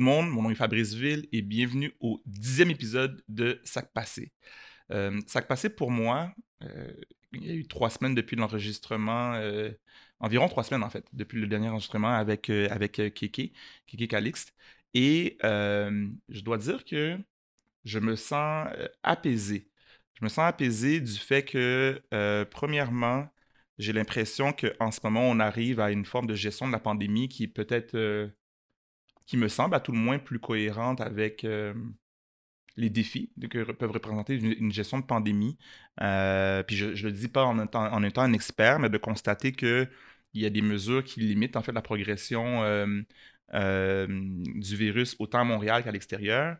monde, mon nom est Fabrice Ville et bienvenue au dixième épisode de Sac Passé. Euh, Sac Passé, pour moi, euh, il y a eu trois semaines depuis l'enregistrement, euh, environ trois semaines en fait, depuis le dernier enregistrement avec, avec Kiki, Kiki Calixte. Et je dois dire que je me sens apaisé. Je me sens apaisé du fait que, premièrement, j'ai l'impression qu'en ce moment, on arrive à une forme de gestion de la pandémie qui peut-être, qui me semble à tout le moins plus cohérente avec les défis que peuvent représenter une, gestion de pandémie. Euh, puis je ne le dis pas en étant, un expert, mais de constater qu'il y a des mesures qui limitent en fait la progression euh, du virus autant à Montréal qu'à l'extérieur.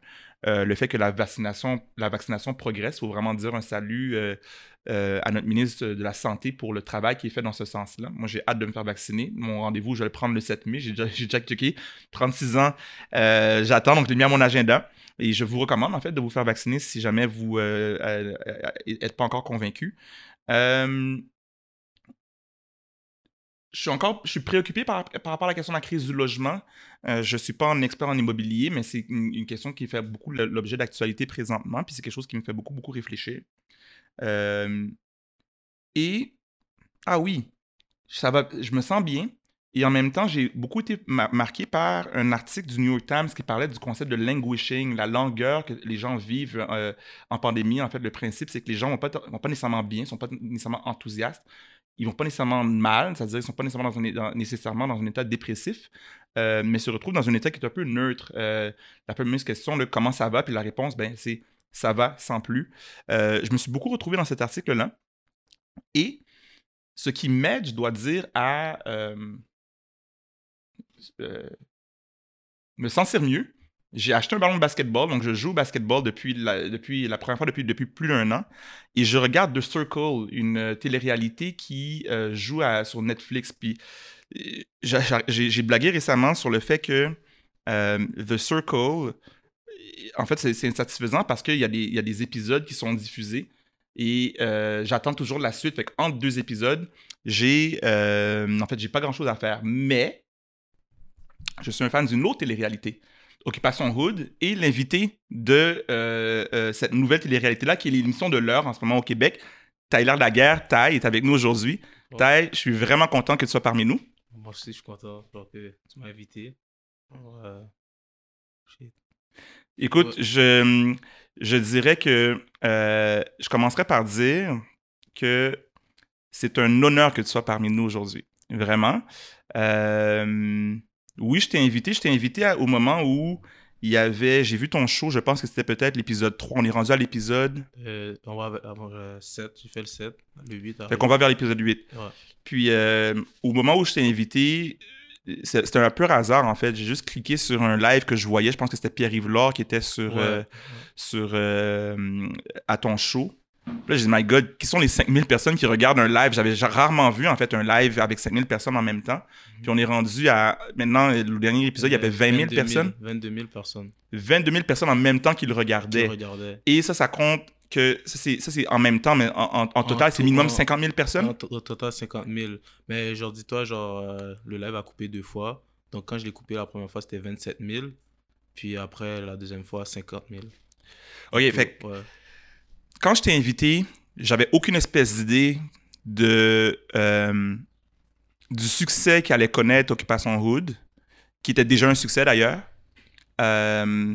Euh, le fait que la vaccination, la vaccination progresse, il faut vraiment dire un salut euh, à notre ministre de la Santé pour le travail qui est fait dans ce sens-là. Moi, j'ai hâte de me faire vacciner. Mon rendez-vous, je vais le prendre le 7 mai. J'ai déjà, déjà checké. 36 ans, j'attends, donc je l'ai mis à mon agenda. Et je vous recommande, en fait, de vous faire vacciner si jamais vous n'êtes pas encore convaincu. Euh, je suis encore je suis préoccupé par, par rapport à la question de la crise du logement. Euh, je ne suis pas un expert en immobilier, mais c'est une, question qui fait beaucoup l'objet d'actualité présentement, puis c'est quelque chose qui me fait beaucoup, beaucoup réfléchir. Euh, et, ah oui, ça va, je me sens bien. Et en même temps, j'ai beaucoup été ma- marqué par un article du New York Times qui parlait du concept de languishing, la langueur que les gens vivent euh, en pandémie. En fait, le principe, c'est que les gens ne vont pas, vont pas nécessairement bien, ne sont pas nécessairement enthousiastes ils vont pas nécessairement mal, c'est-à-dire qu'ils sont pas nécessairement dans un, état dépressif, euh, mais se retrouvent dans un état qui est un peu neutre. Euh, la fameuse question, comment ça va, puis la réponse, ben, c'est ça va sans plus. Euh, je me suis beaucoup retrouvé dans cet article-là. Et ce qui m'aide, je dois dire, à me sentir mieux, j'ai acheté un ballon de basketball, donc je joue au basketball depuis la, première fois depuis, plus d'un an. Et je regarde The Circle, une euh, télé-réalité qui euh, joue sur Netflix. Puis euh, j'ai- blagué récemment sur le fait que The Circle, en fait, c'est insatisfaisant parce qu'il y, y a des épisodes qui sont diffusés et j'attends toujours la suite. Fait entre deux épisodes, j'ai en fait, j'ai pas grand chose à faire. Mais je suis un fan d'une autre télé-réalité. Occupation Hood et l'invité de euh, euh, cette nouvelle télé-réalité-là, qui est l'émission de l'heure en ce moment au Québec. Tyler Laguerre, Ty, est avec nous aujourd'hui. Ty, je suis vraiment content que tu sois parmi nous. Moi aussi, je suis content que tu m'as invité. Euh, Écoute, Ouais. je, je dirais que je commencerai par dire que c'est un honneur que tu sois parmi nous aujourd'hui. Vraiment. Euh, oui, je t'ai invité. Je t'ai invité à- au moment où il y avait. J'ai vu ton show, je pense que c'était peut-être l'épisode 3. On est rendu à l'épisode. euh, on va av- avant le 7, j'ai fait le 7, le 8. Fait qu'on va vers l'épisode 8. Ouais. Puis euh, au moment où je t'ai invité, c'était un peu hasard en fait. J'ai juste cliqué sur un live que je voyais. Je pense que c'était Pierre-Yves Laure qui était sur, Ouais, euh, sur euh, à ton show. Là, j'ai dit, my God, qui sont les 5000 personnes qui regardent un live? J'avais ja- rarement vu, en fait, un live avec 5000 personnes en même temps. Puis on est rendu à, maintenant, le dernier épisode, il y avait 20 000 22 personnes. 22 000 personnes 22 000 personnes en même temps qui le qui regardaient. regardaient. Et ça, ça compte que, ça c'est ça, c'est en même temps, mais en, en- en total, c'est minimum en- 50 000 personnes. En total, 50 000. Mais genre, dis-toi, genre, euh, le live a coupé deux fois. Donc, quand je l'ai coupé la première fois, c'était 27 000. Puis après, la deuxième fois, 50 000. OK, fait que Ouais. Quand je t'ai invité, j'avais aucune espèce d'idée de euh, du succès qu'allait connaître Occupation Hood, qui était déjà un succès d'ailleurs. Euh,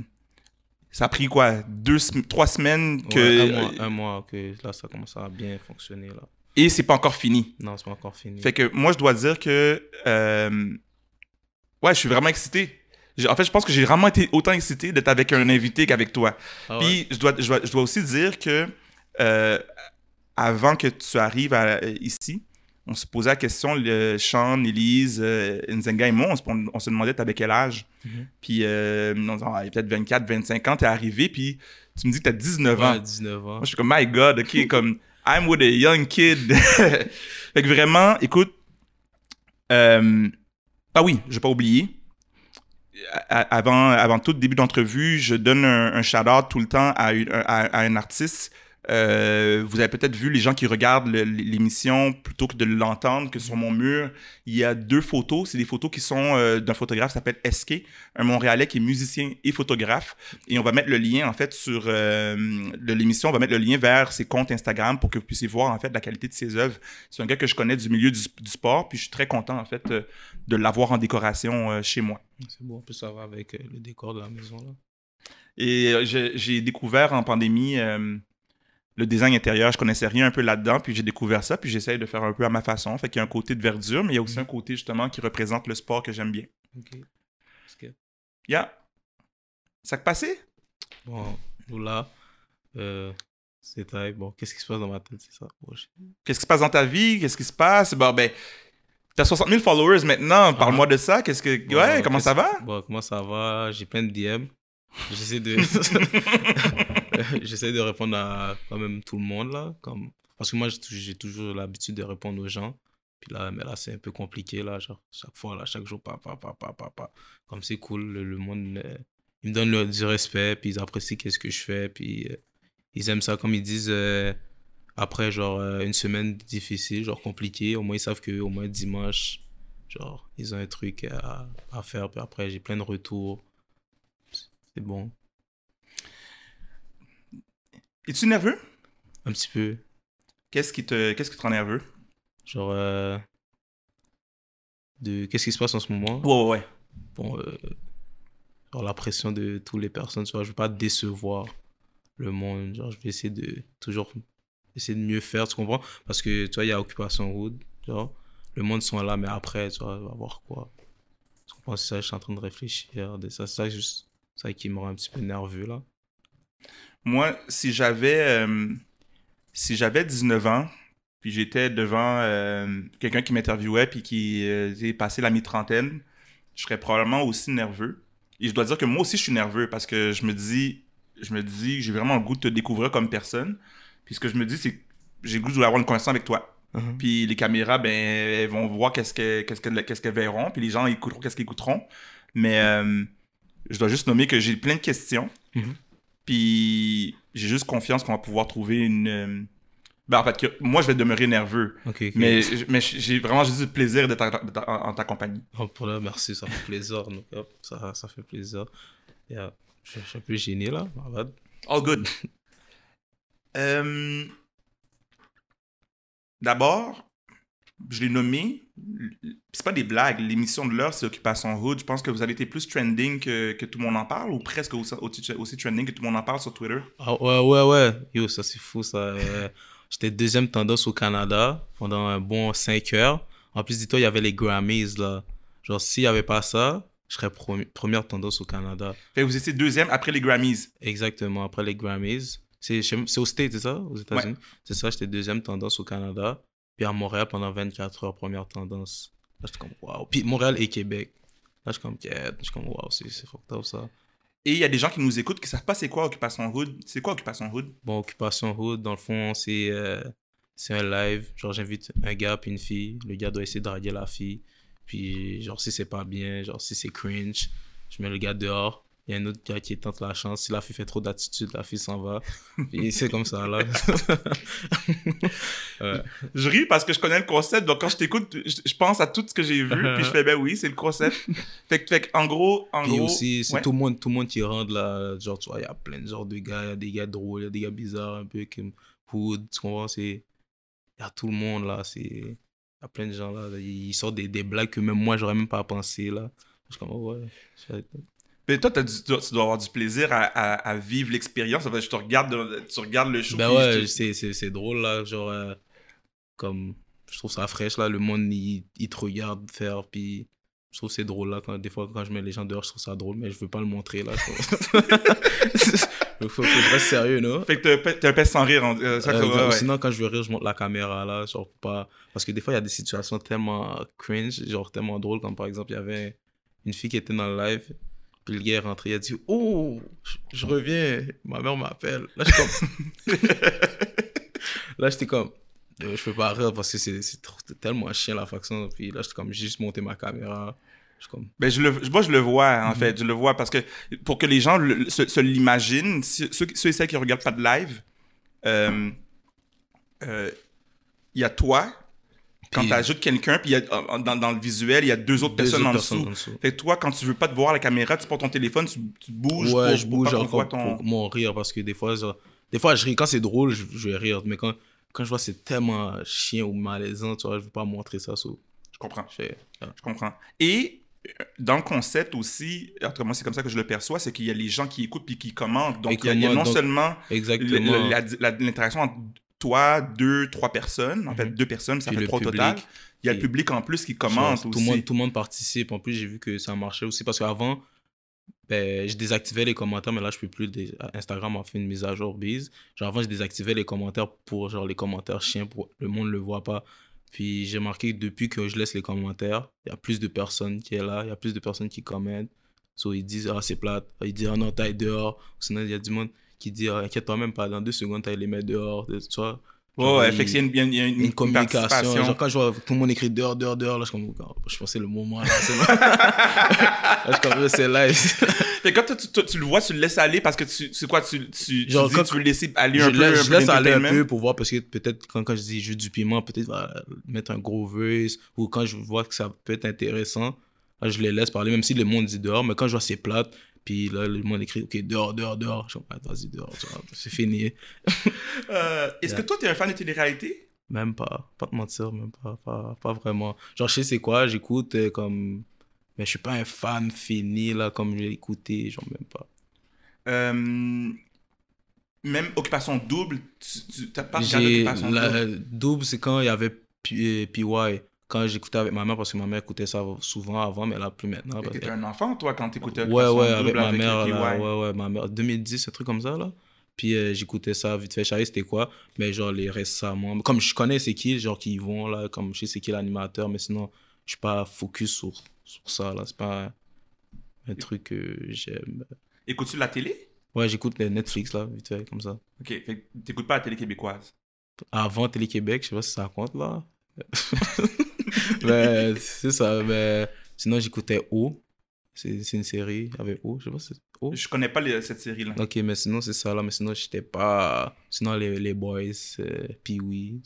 ça a pris quoi? Deux, trois semaines que Ouais, un, mois, un mois que là, ça commence à bien fonctionner. Là. et c'est pas encore fini. Non, c'est pas encore fini. Fait que moi je dois dire que euh, ouais, je suis vraiment excité. En fait, je pense que j'ai vraiment été autant excité d'être avec un invité qu'avec toi. Ah ouais? Puis je dois, je, dois, je dois aussi dire que euh, avant que tu arrives à- euh, ici, on se posait la question, le Sean, Elise, euh, Nzenga et moi, on se, on se demandait t'avais quel âge? Mhm. Puis euh, on disait, Ah, peut-être 24, 25 ans, t'es arrivé, puis tu me dis que t'as 19 ans. Ouais, 19 ans. Moi, je suis comme, my God, OK, comme, I'm with a young kid. fait que vraiment, écoute, euh, ah oui, je vais pas oublier. Avant, avant tout début d'entrevue, je donne un, un shout-out tout le temps à, une- à- à un artiste Euh, vous avez peut-être vu les gens qui regardent l'émission plutôt que de l'entendre, que sur mon mur, il y a deux photos. C'est des photos qui sont euh, d'un photographe qui s'appelle SK, un Montréalais qui est musicien et photographe. Et on va mettre le lien, en fait, sur euh, l'émission, on va mettre le lien vers ses comptes Instagram pour que vous puissiez voir, en fait, la qualité de ses œuvres. C'est un gars que je connais du milieu du, du sport, puis je suis très content, en fait, de l'avoir en décoration chez moi. C'est bon, plus ça va avec le décor de la maison là. Et j'ai j'ai découvert en pandémie euh, le design intérieur. Je connaissais rien un peu là-dedans, puis j'ai découvert ça, puis j'essaye de faire un peu à ma façon. Fait qu'il y a un côté de verdure, mais il y a aussi un côté justement qui représente le sport que j'aime bien. Ok. Que, Yeah. Ça que passé? bon, nous là, euh, c'est taille. Bon, qu'est-ce qui se passe dans ma tête, c'est ça? Bon, je- Qu'est-ce qui se passe dans ta vie? Qu'est-ce qui se passe? Bon, ben, t'as 60 000 followers maintenant. Parle-moi de ça. Qu'est-ce que. Bon, Ouais, comment ça va? Bon, comment ça va? J'ai plein de DM. J'essaie de. J'essaie de répondre à quand même tout le monde là. Comme... Parce que moi, j'ai tou- j'ai toujours l'habitude de répondre aux gens. Puis là, mais là, c'est un peu compliqué là. Genre, chaque fois, là, chaque jour, pa, pa, pa. Comme c'est cool, le, le monde, ils me donnent du respect. Puis ils apprécient qu'est-ce que je fais. Puis euh, ils aiment ça. Comme ils disent, euh, après, genre, euh, une semaine difficile, genre compliquée, au moins, ils savent que au moins dimanche, genre, ils ont un truc à, à faire. Puis après, j'ai plein de retours. C'est bon. Es-tu nerveux? Un petit peu. Qu'est-ce qui te, qu'est-ce qui te rend nerveux? Genre, euh, de qu'est-ce qui se passe en ce moment? Ouais, ouais, ouais. Bon, euh, genre la pression de toutes les personnes, tu vois, je veux pas décevoir le monde. Genre, je vais essayer de toujours essayer de mieux faire, tu comprends? Parce que, tu vois, il y a Occupation Hood, genre, le monde sont là, mais après, tu vois, on va voir quoi. Tu comprends? C'est ça, je suis en train de réfléchir, de ça, c'est ça, juste, ça qui me rend un petit peu nerveux, là. Moi, si j'avais euh, si j'avais 19 ans, puis j'étais devant euh, quelqu'un qui m'interviewait puis qui euh, est passé la mi-trentaine, je serais probablement aussi nerveux. Et je dois dire que moi aussi je suis nerveux parce que je me dis je me dis j'ai vraiment le goût de te découvrir comme personne. Puis ce que je me dis c'est que j'ai le goût de vouloir avoir une conversation avec toi. Puis les caméras, ben, elles vont voir qu'est-ce que- qu'est-ce que- qu'est-ce qu'elles verront, puis les gens écouteront qu'est-ce qu'ils écouteront. Mais euh, je dois juste nommer que j'ai plein de questions. Mhm. Puis j'ai juste confiance qu'on va pouvoir trouver une. euh, Ben, en fait, que moi, je vais demeurer nerveux. Mais, mais j'ai vraiment juste du plaisir d'être en, ta compagnie. Oh, pour là, merci, ça fait plaisir. Donc, hop, ça, ça fait plaisir. Yeah. Je, je suis un peu gêné là. All good. Euh, D'abord, je l'ai nommé. C'est pas des blagues. L'émission de l'heure, c'est Occupation Hood. Je pense que vous avez été plus trending que, que tout le monde en parle, ou presque aussi, trending que tout le monde en parle sur Twitter. Ah, ouais, ouais, ouais. Yo, ça c'est fou ça. Euh, J'étais deuxième tendance au Canada pendant un bon 5 heures. En plus, dis-toi, il y avait les Grammys là. Genre, s'il n'y avait pas ça, je serais première tendance au Canada. Fait vous étiez deuxième après les Grammys. Exactement, après les Grammys. C'est chez- c'est au States, c'est ça? Aux États-Unis? C'est ça, j'étais deuxième tendance au Canada. Puis à Montréal pendant 24 heures, première tendance. Là, j'étais comme waouh. Puis Montréal et Québec. Là, je suis comme, yeah. je suis comme waouh, c'est fucked up ça. Et il y a des gens qui nous écoutent qui savent pas c'est quoi Occupation Hood. C'est quoi Occupation Hood? Bon, Occupation Hood, dans le fond, c'est euh, c'est un live. Genre, j'invite un gars puis une fille. Le gars doit essayer de draguer la fille. Puis, genre, si c'est pas bien, genre, si c'est cringe, je mets le gars dehors. Il y a un autre gars qui tente la chance. Si la fille fait trop d'attitude, la fille s'en va. Puis c'est comme ça, là. ouais. Je ris parce que je connais le concept, donc quand je t'écoute, je, pense à tout ce que j'ai vu, puis je fais, ben oui, c'est le concept. fait, fait en gros, en Puis gros. aussi, c'est ouais. tout, le monde, tout le monde qui rentre là. Genre, tu vois, il y a plein de genres de gars. Il y a des gars drôles, il y a des gars bizarres, un peu comme Hood. Tu comprends? C'est. Il y a tout le monde là. C'est. Il y a plein de gens là. Ils sortent des, des blagues que même moi, j'aurais même pas pensé là. Je suis comme, oh, ouais. Mais toi, du- tu dois avoir du plaisir à, à- à vivre l'expérience. En fait, je te regarde, de- tu regardes le show. Ben ouais, te- c'est, drôle là. Genre, euh, comme. Je trouve ça fraîche là. Le monde, il, il te regarde faire. Puis. Je trouve c'est drôle là. Quand, des fois, quand je mets les gens dehors, je trouve ça drôle. Mais je veux pas le montrer là. Il faut, que je reste sérieux, non? Fait que t'as un pet sans rire. on- euh, ça, Euh, ouais, ou ouais. Sinon, quand je veux rire, je monte la caméra là, genre pas. Parce que des fois, il y a des situations tellement cringe, genre tellement drôles, comme par exemple, il y avait une fille qui était dans le live, puis le gars est rentré, il a dit Oh, je, reviens, ma mère m'appelle. Là, je suis comme. là, j'étais comme. euh, je peux pas rire parce que c'est tellement chien la faction. Puis là, j'étais comme, j'ai juste monté ma caméra. Je suis comme. Ben, je le, moi, je le vois, en Mhm. fait. Je le vois parce que pour que les gens le- se, se l'imaginent, ceux et celles qui regardent pas de live, euh, euh, il y a toi, quand tu ajoutes quelqu'un, puis il y a- dans, dans le visuel, il y a deux autres Deux personnes autres en personnes dessous. en dessous. Fait que toi, quand tu veux pas te voir à la caméra, tu prends ton téléphone, tu, tu bouges ouais, pour, je pour bouge pour, ton... pour mon rire parce que des fois, genre, des fois, je ris. Quand c'est drôle, je, je vais rire. Mais quand, quand je vois c'est tellement chien ou malaisant, tu vois, je veux pas montrer ça. so, Je comprends. je ah. Je comprends. Et euh, dans le concept aussi, moi, c'est comme ça que je le perçois, c'est qu'il y a les gens qui écoutent puis qui commentent. Donc, il y a, non donc- seulement l'interaction entre toi, deux, trois personnes, en fait, Mhm. deux personnes, ça Puis fait trois public. total. Il y a le public en plus qui Genre, commente tout aussi. Le monde, tout le monde participe. En plus, j'ai vu que ça marchait aussi parce qu'avant, ben, je désactivais les commentaires, mais là, je peux plus. dé- Instagram a fait une mise à jour bise. Genre, avant, je désactivais les commentaires pour genre les commentaires chiens, pour le monde ne le voit pas. Puis j'ai marqué que depuis que je laisse les commentaires, il y a plus de personnes qui est là, il y a plus de personnes qui commentent. So, ils disent, ah, c'est plate. Ils disent, ah non, t'ailles dehors. Sinon, il y a du monde qui dit, ah, inquiète-toi même pas, dans deux secondes, t'ailles les mettre dehors. Tu vois? Genre, ouais, il- fait que c'est une, communication. Genre, quand je vois tout le monde écrit dehors, dehors, dehors, là, je comme, oh, je pensais le moment, là, c'est là, je comme, c'est live. Que quand toi, tu, tu- tu le vois, tu le laisses aller parce que tu, c'est quoi, tu, tu, tu Genre, dis quand- tu veux le laisser aller je un peu, laisse, un je peu laisse aller un peu pour voir, parce que peut-être quand, quand je dis jeu du piment, peut-être va mettre un gros verse, ou quand je vois que ça peut être intéressant, là, je les laisse parler, même si le monde dit dehors, mais quand je vois c'est plate, puis là, le monde écrit, ok, dehors, dehors, dehors, je suis vas-y, dehors, tu c'est fini. Euh, Est-ce Yeah. que toi, t'es un fan de télé-réalité? Même pas, pas te mentir, même pas, pas, pas vraiment. Genre, je sais c'est quoi, j'écoute euh, comme. Mais je suis pas un fan fini, là, comme j'ai écouté, genre, même pas. Euh, même Occupation Double, tu tu- t'as pas regardé. Occupation La Double? double, c'est quand il y avait PY. Quand j'écoutais avec ma mère, parce que ma mère écoutait ça souvent avant, mais là, plus maintenant. Parce T'étais un enfant, toi, quand t'écoutais Ouais, ouais, avec ma mère, le là, ouais, ouais, ma mère. 2010, un truc comme ça, là. Puis euh, j'écoutais ça vite fait. Je savais c'était quoi, mais genre les récemment. Comme je connais c'est qui, genre qui y vont, là, comme je sais c'est qui l'animateur, mais sinon, je suis pas focus sur, sur ça, là. C'est pas un, truc que j'aime. Écoutes-tu la télé? Ouais, j'écoute Netflix, là, vite fait, comme ça. Ok, fait t'écoutes pas la télé québécoise? Avant Télé-Québec, je sais pas si ça compte, là. mais c'est ça, mais sinon j'écoutais O. C'est une série avec O, je sais pas si c'est O. Je connais pas les- cette série-là. Ok, mais sinon, c'est ça là. Mais sinon, j'étais pas. Sinon, les, les boys, euh, Pee-Wee.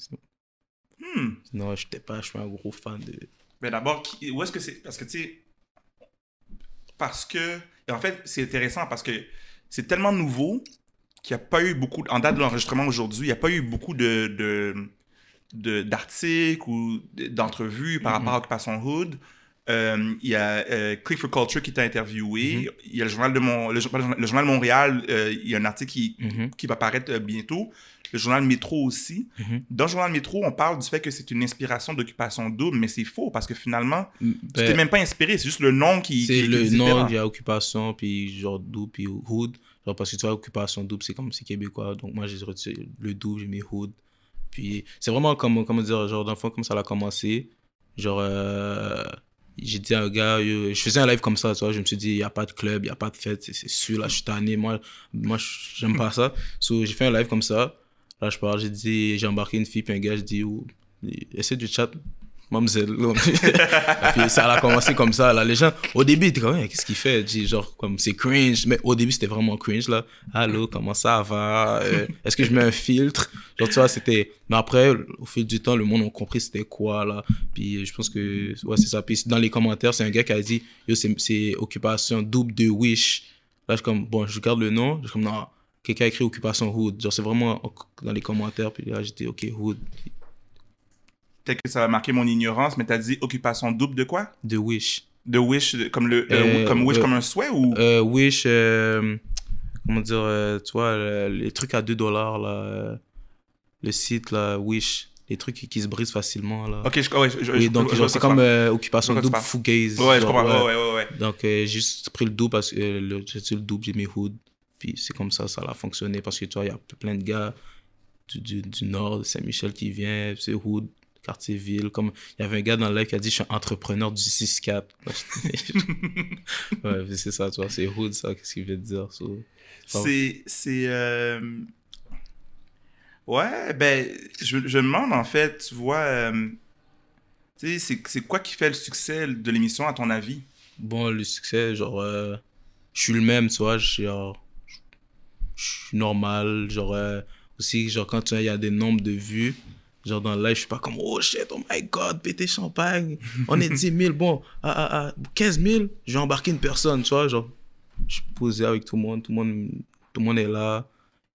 Hmm. Sinon, j'étais pas. Je suis un gros fan de. Mais d'abord, qui- où est-ce que c'est Parce que, tu sais, parce que, et en fait, c'est intéressant parce que c'est tellement nouveau qu'il n'y a pas eu beaucoup, en date de l'enregistrement aujourd'hui, il n'y a pas eu beaucoup de, de, de- d'articles ou d'entrevues par Mhm. rapport à Occupation Hood. Euh, Il y a euh, Click for Culture qui t'a interviewé. Mhm. Il y a le journal de, Mon- le, journal- le journal de Montréal, euh, il y a un article qui, Mhm, qui va paraître euh, bientôt. Le journal Métro aussi. Dans le journal Métro, on parle du fait que c'est une inspiration d'occupation double, mais c'est faux parce que finalement, tu Ben, t'es même pas inspiré, c'est juste le nom qui, c'est le nom, il y a occupation, puis genre double, puis hood. Genre, parce que tu vois, occupation double, c'est comme c'est québécois. Donc, moi, j'ai retiré le double, j'ai mis hood. Puis, c'est vraiment comme, comment dire, genre, fond, comme ça a commencé. Genre, euh, j'ai dit à un gars, je faisais un live comme ça, tu vois, je me suis dit, il n'y a pas de club, il n'y a pas de fête, c'est c'est sûr, là, je suis tanné, moi, moi j'aime pas ça. So, j'ai fait un live comme ça. Là, je parle, j'ai dit, j'ai embarqué une fille, puis un gars, je dis, oh, essaie de chat, mademoiselle. puis ça a commencé comme ça, là. Les gens, au début, étaient comme, qu'est-ce qu'il fait? Genre, comme, c'est cringe. Mais au début, c'était vraiment cringe, là. Allô, comment ça va? Euh, Est-ce que je mets un filtre? Genre, tu vois, c'était. Mais après, au fil du temps, le monde a compris c'était quoi, là. Puis je pense que, ouais, c'est ça. Puis dans les commentaires, c'est un gars qui a dit, yo, c'est occupation double de Wish. Là, je suis comme, bon, je regarde le nom, je comme, non, quelqu'un a écrit occupation Hood. Genre, c'est vraiment dans les commentaires. Puis là, j'étais, ok, Hood, Peut-être que ça va marquer mon ignorance, mais t'as dit occupation double de quoi? De Wish. De wish, comme, le, euh, Euh, comme wish, euh, comme un souhait ou? Wish, comment dire, tu vois, le- les trucs à 2 dollars, là, le site, là, Wish, les trucs qui, qui se brisent facilement, là. Ok, je, ouais, je, je- Oui, donc, c'est comme euh, occupation double fugaze. Ouais, je comprends. ouais. Ouais, ouais, ouais. ouais. Donc, euh, j'ai juste pris le double parce que euh, le- j'ai le double, j'ai mis hood. Puis c'est comme ça, ça a fonctionné. Parce que tu vois, il y a plein de gars du, du, du nord, de Saint-Michel qui vient, c'est hood, quartier-ville. Comme il y avait un gars dans le live qui a dit Je suis entrepreneur du 6-4. ouais, c'est ça, tu vois, c'est hood, ça, qu'est-ce qu'il veut dire. so. C'est. c'est euh, Ouais, ben, je, je me demande en fait, tu vois, euh, tu sais, c'est- quoi qui fait le succès de l'émission à ton avis? Bon, le succès, genre, euh, je suis le même, tu vois, je suis genre, je suis normal, genre, euh, Aussi, genre, quand il y a des nombres de vues, genre dans le live, je suis pas comme, oh shit, oh my god, pété champagne, on est 10 000, bon, à, à, à 15 000, je vais embarquer une personne, tu vois, genre, je suis posé avec tout le monde, tout le monde, tout le monde est là.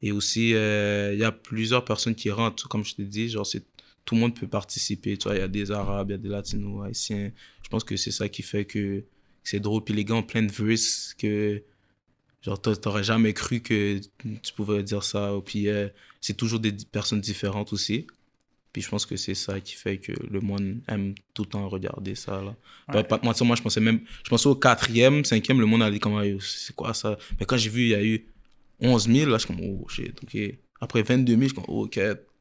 Et aussi, euh, il y a plusieurs personnes qui rentrent, comme je te dis, genre, c'est tout le monde peut participer. Tu vois, il y a des Arabes, il y a des Latinos, Haïtiens. Je pense que c'est ça qui fait que c'est drôle. Puis les gars ont plein de verses que, genre, t'aurais jamais cru que tu pouvais dire ça. Puis c'est toujours des personnes différentes aussi. Puis je pense que c'est ça qui fait que le monde aime tout le temps regarder ça. Là. Ouais. Pas, pas moi, je pensais même. Je pensais au quatrième, cinquième, le monde allait comme, Ah, c'est quoi ça? Mais quand j'ai vu, il y a eu 11 000, là, je suis comme, oh shit, ok. Après 22 000, je suis comme, oh, ok.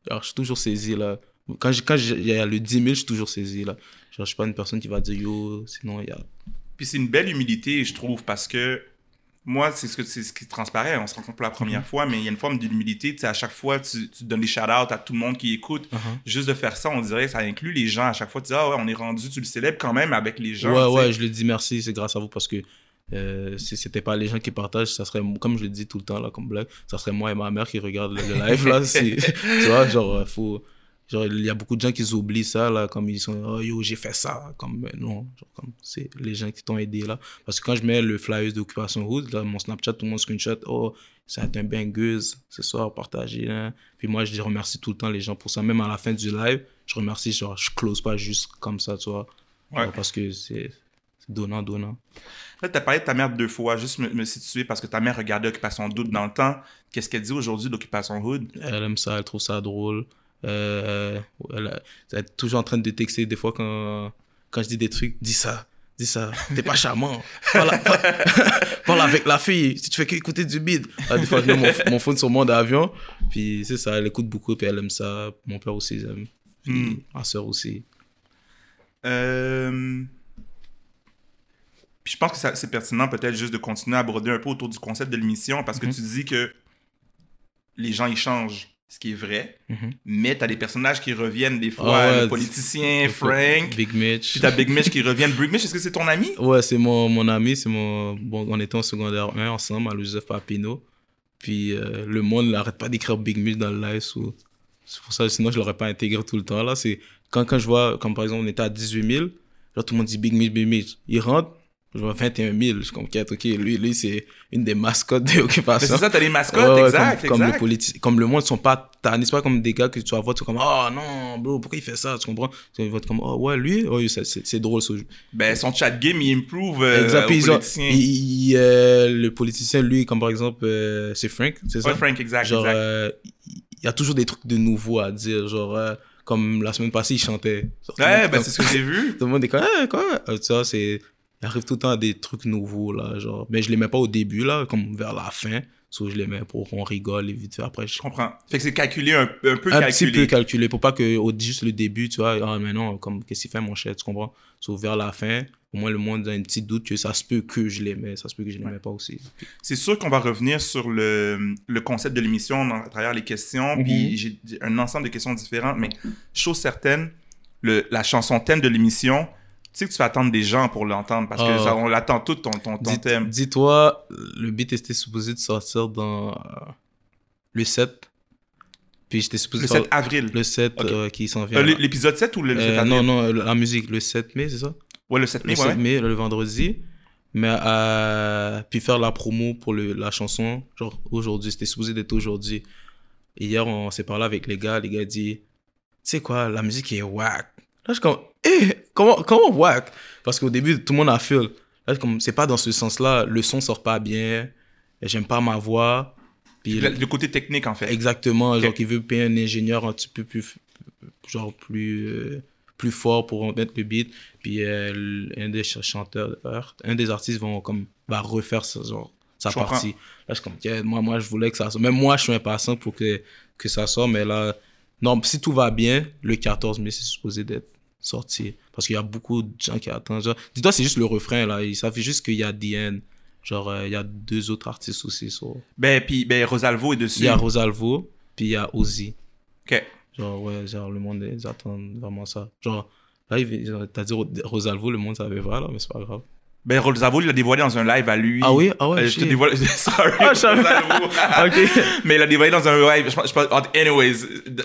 Alors, je suis toujours saisi, là. Quand j'ai- quand il y a le 10 000, je suis toujours saisi, là. Genre, je suis pas une personne qui va dire, yo, sinon, il y a. Puis c'est une belle humilité, je trouve, parce que moi, c'est ce, que, c'est ce qui transparaît. On se rencontre pour la première Mhm. fois, mais il y a une forme d'humilité. Tu sais, à chaque fois, tu, tu donnes des shout-outs à tout le monde qui écoute. Uh-huh. Juste de faire ça, on dirait ça inclut les gens. À chaque fois, tu dis, ah ouais, on est rendu, tu le célèbres quand même avec les gens. ouais, sais. ouais, je le dis merci, c'est grâce à vous parce que euh, si c'était pas les gens qui partagent, ça serait, comme je le dis tout le temps, là, comme blague, ça serait moi et ma mère qui regardent le, le live, là. tu vois, genre, euh, faut. Genre, il y a beaucoup de gens qui oublient ça, là, comme ils sont, oh yo, j'ai fait ça. Comme, ben non, genre, comme, c'est les gens qui t'ont aidé, là. Parce que quand je mets le flyers d'Occupation Hood, là, mon Snapchat, tout le monde screenshot, oh, ça a été un bangeuse ce soir, partagé, hein. Puis moi, je remercie tout le temps les gens pour ça. Même à la fin du live, je remercie, genre, je close pas juste comme ça, tu vois. Ouais. Genre, parce que c'est c'est donnant, donnant. Là, tu as parlé de ta mère deux fois, juste me, me situer, parce que ta mère regardait Occupation Hood dans le temps. Qu'est-ce qu'elle dit aujourd'hui d'Occupation Hood? Elle aime ça, elle trouve ça drôle. Euh, elle, elle est toujours en train de texter des fois quand, quand je dis des trucs. Dis ça, dis ça, t'es pas charmant. Parle, avec la fille, si tu fais qu'écouter du bide. Ah, des fois, je mets mon, mon phone sur mon avion, puis c'est ça, elle écoute beaucoup, puis elle aime ça. Mon père aussi aime, puis Hmm. ma soeur aussi. Euh, Puis je pense que c'est pertinent peut-être juste de continuer à aborder un peu autour du concept de l'émission parce que Mhm. tu dis que les gens ils changent, ce qui est vrai, Mhm. mais tu as des personnages qui reviennent des fois, Ah ouais, le politicien, Frank, Big Mitch. puis t'as Big Mitch qui revient. Big Mitch, est-ce que c'est ton ami? Ouais, c'est mon, mon ami, c'est mon... Bon, on était en secondaire 1 ensemble à Joseph Papineau. Puis euh, le monde n'arrête pas d'écrire Big Mitch dans le live. C'est pour ça, sinon je l'aurais pas intégré tout le temps. Là, c'est quand, quand je vois, comme par exemple, on était à 18 000, genre tout le monde dit Big Mitch, Big Mitch. Il rentre, je vois 21 000. Je suis comme, ok, lui, lui c'est une des mascottes de l'occupation. c'est ça, t'as les mascottes, ouais, exact, comme, comme, exact. le politi- comme le monde, ils sont pas tannés. C'est pas comme des gars que tu vas voir, tu es comme, oh non, bro, pourquoi il fait ça? Tu comprends? Tu vas comme, oh ouais, lui, oh, c'est- drôle ce jeu. Ben, son chat game, il improve euh, Exact. Puis il- il, euh, le politicien, lui, comme par exemple, euh, c'est Frank, c'est ça? Ouais, Frank, exact, genre, exact. euh, il y a toujours des trucs de nouveau à dire. Genre, comme la semaine passée, il chantait. Le Ouais, ben c'est ce que j'ai vu. Tout le monde est comme, ah, quoi? Tu vois, c'est. Il arrive tout le temps à des trucs nouveaux, là. Genre, mais je les mets pas au début, là, comme vers la fin. Soit je les mets pour qu'on rigole et vite fait après. Je comprends. Fait que c'est calculé, un, un peu un calculé. petit peu calculé pour pas que au, juste le début tu vois ah mais non comme qu'est-ce qu'il fait mon cher tu comprends? Sauf vers la fin au moins le monde a un petit doute que ça se peut que je les mets ça se peut que je les Ouais. mets pas aussi C'est sûr qu'on va revenir sur le, le concept de l'émission à travers les questions. Mhm. Puis j'ai un ensemble de questions différentes, mais chose certaine, le, la chanson thème de l'émission, sais que tu vas attendre des gens pour l'entendre parce que Ah. ça, on l'attend tout ton, ton, thème. dis-toi le beat était supposé de sortir dans euh, le 7 puis j'étais supposé Le sor- 7 avril. le 7 Ok. euh, qui s'en vient Euh, l'é- L'épisode 7 ou le, le 7 Euh, avril? non non la musique le 7 mai c'est ça? Ouais, le 7 mai, le ouais. 7 mai, le vendredi. Mais puis faire la promo pour le, la chanson, genre aujourd'hui, c'était supposé d'être aujourd'hui. Hier, on s'est parlé avec les gars, les gars disent, tu sais quoi, la musique est whack. Là, je comme, eh, comment, comment whack Parce qu'au début, tout le monde a feel. Comme, c'est pas dans ce sens-là, le son sort pas bien, j'aime pas ma voix. Puis, Le, le côté technique, en fait. Exactement, genre Ok. qui veut payer un ingénieur un petit peu plus, genre plus, euh, plus fort pour mettre le beat. Puis euh, un des ch- chanteurs, un des artistes vont comme va refaire sa, genre, sa Je comprends. partie. Là, je suis comme, moi, moi, je voulais que ça sorte. Même moi, je suis impatient pour que, que ça sorte, mais là, non, si tout va bien, le 14 mai, c'est supposé d'être sorti. Parce qu'il y a beaucoup de gens qui attendent. Genre, Dis-toi, c'est juste le refrain, là. Ils savent juste qu'il y a DN. Genre, euh, il y a deux autres artistes aussi. sur- Ben, puis ben, Rosalvo est dessus. il y a Rosalvo, puis il y a Ozzy. Ok. Genre, ouais, genre, le monde, ils attendent vraiment ça. Genre, là, t'as dit Ro- Rosalvo, le monde savait pas, là, mais c'est pas grave. Ben, Rolzavo, il l'a dévoilé dans un live à lui. Ah oui? Ah ouais, Euh, je te dévoile. Sorry. Ah. Ok. mais il l'a dévoilé dans un live. Je pense, anyways,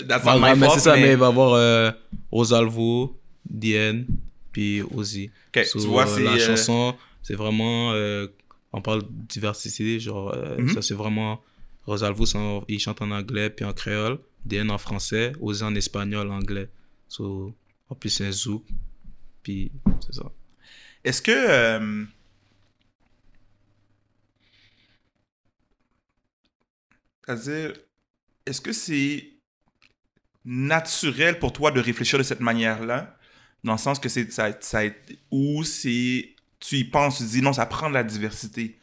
that's not Bah, my mais fault. c'est ça, mais mais- il va y avoir euh, Rosalvo, Diane, puis Ozzy. Ok, So, tu vois, c'est. la euh, chanson, c'est vraiment. euh, on parle de diversité, genre, euh, Mhm. ça c'est vraiment. Rosalvo, il chante en anglais puis en créole, Diane en français, Ozzy en espagnol, anglais. So, en plus, c'est un zouk, puis c'est ça. Est-ce que. euh, C'est-à-dire, est-ce que c'est naturel pour toi de réfléchir de cette manière-là? Dans le sens que c'est. Ça, ça, ou c'est. Tu y penses, tu dis non, ça prend de la diversité.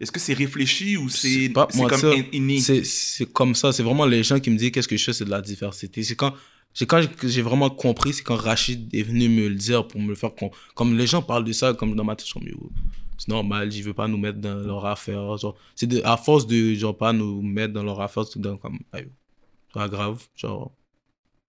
Est-ce que c'est réfléchi ou c'est comme inné? C'est- C'est comme ça, c'est vraiment les gens qui me disent qu'est-ce que je fais, c'est de la diversité. C'est quand c'est quand j'ai- j'ai vraiment compris, c'est quand Rachid est venu me le dire pour me le faire. Comme les gens parlent de ça, comme dans ma tête, je suis c'est normal, ils veulent pas nous mettre dans leur affaire. Genre, c'est à force de genre pas nous mettre dans leur affaire, tout dans comme, c'est pas grave. Genre.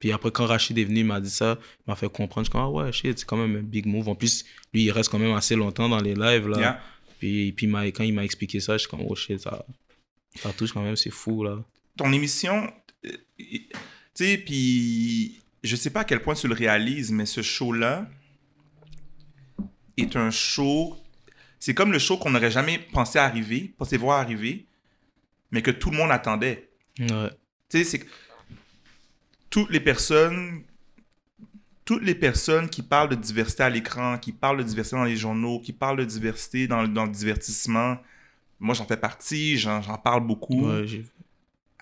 Puis après, quand Rachid est venu, il m'a dit ça, il m'a fait comprendre. Je suis comme, ah ouais, shit, c'est quand même un big move. En plus, lui, il reste quand même assez longtemps dans les lives, là. Yeah. Puis, puis quand il m'a expliqué ça, je suis comme, oh shit, ça, ça touche quand même, c'est fou, là. ton émission, euh, tu sais, puis je sais pas à quel point tu le réalises, mais ce show-là est un show. C'est comme le show qu'on n'aurait jamais pensé arriver, pensé voir arriver, mais que tout le monde attendait. Ouais. Tu sais, c'est toutes les personnes. Toutes les personnes qui parlent de diversité à l'écran, qui parlent de diversité dans les journaux, qui parlent de diversité dans, dans le divertissement, moi j'en fais partie, j'en parle beaucoup. Ouais,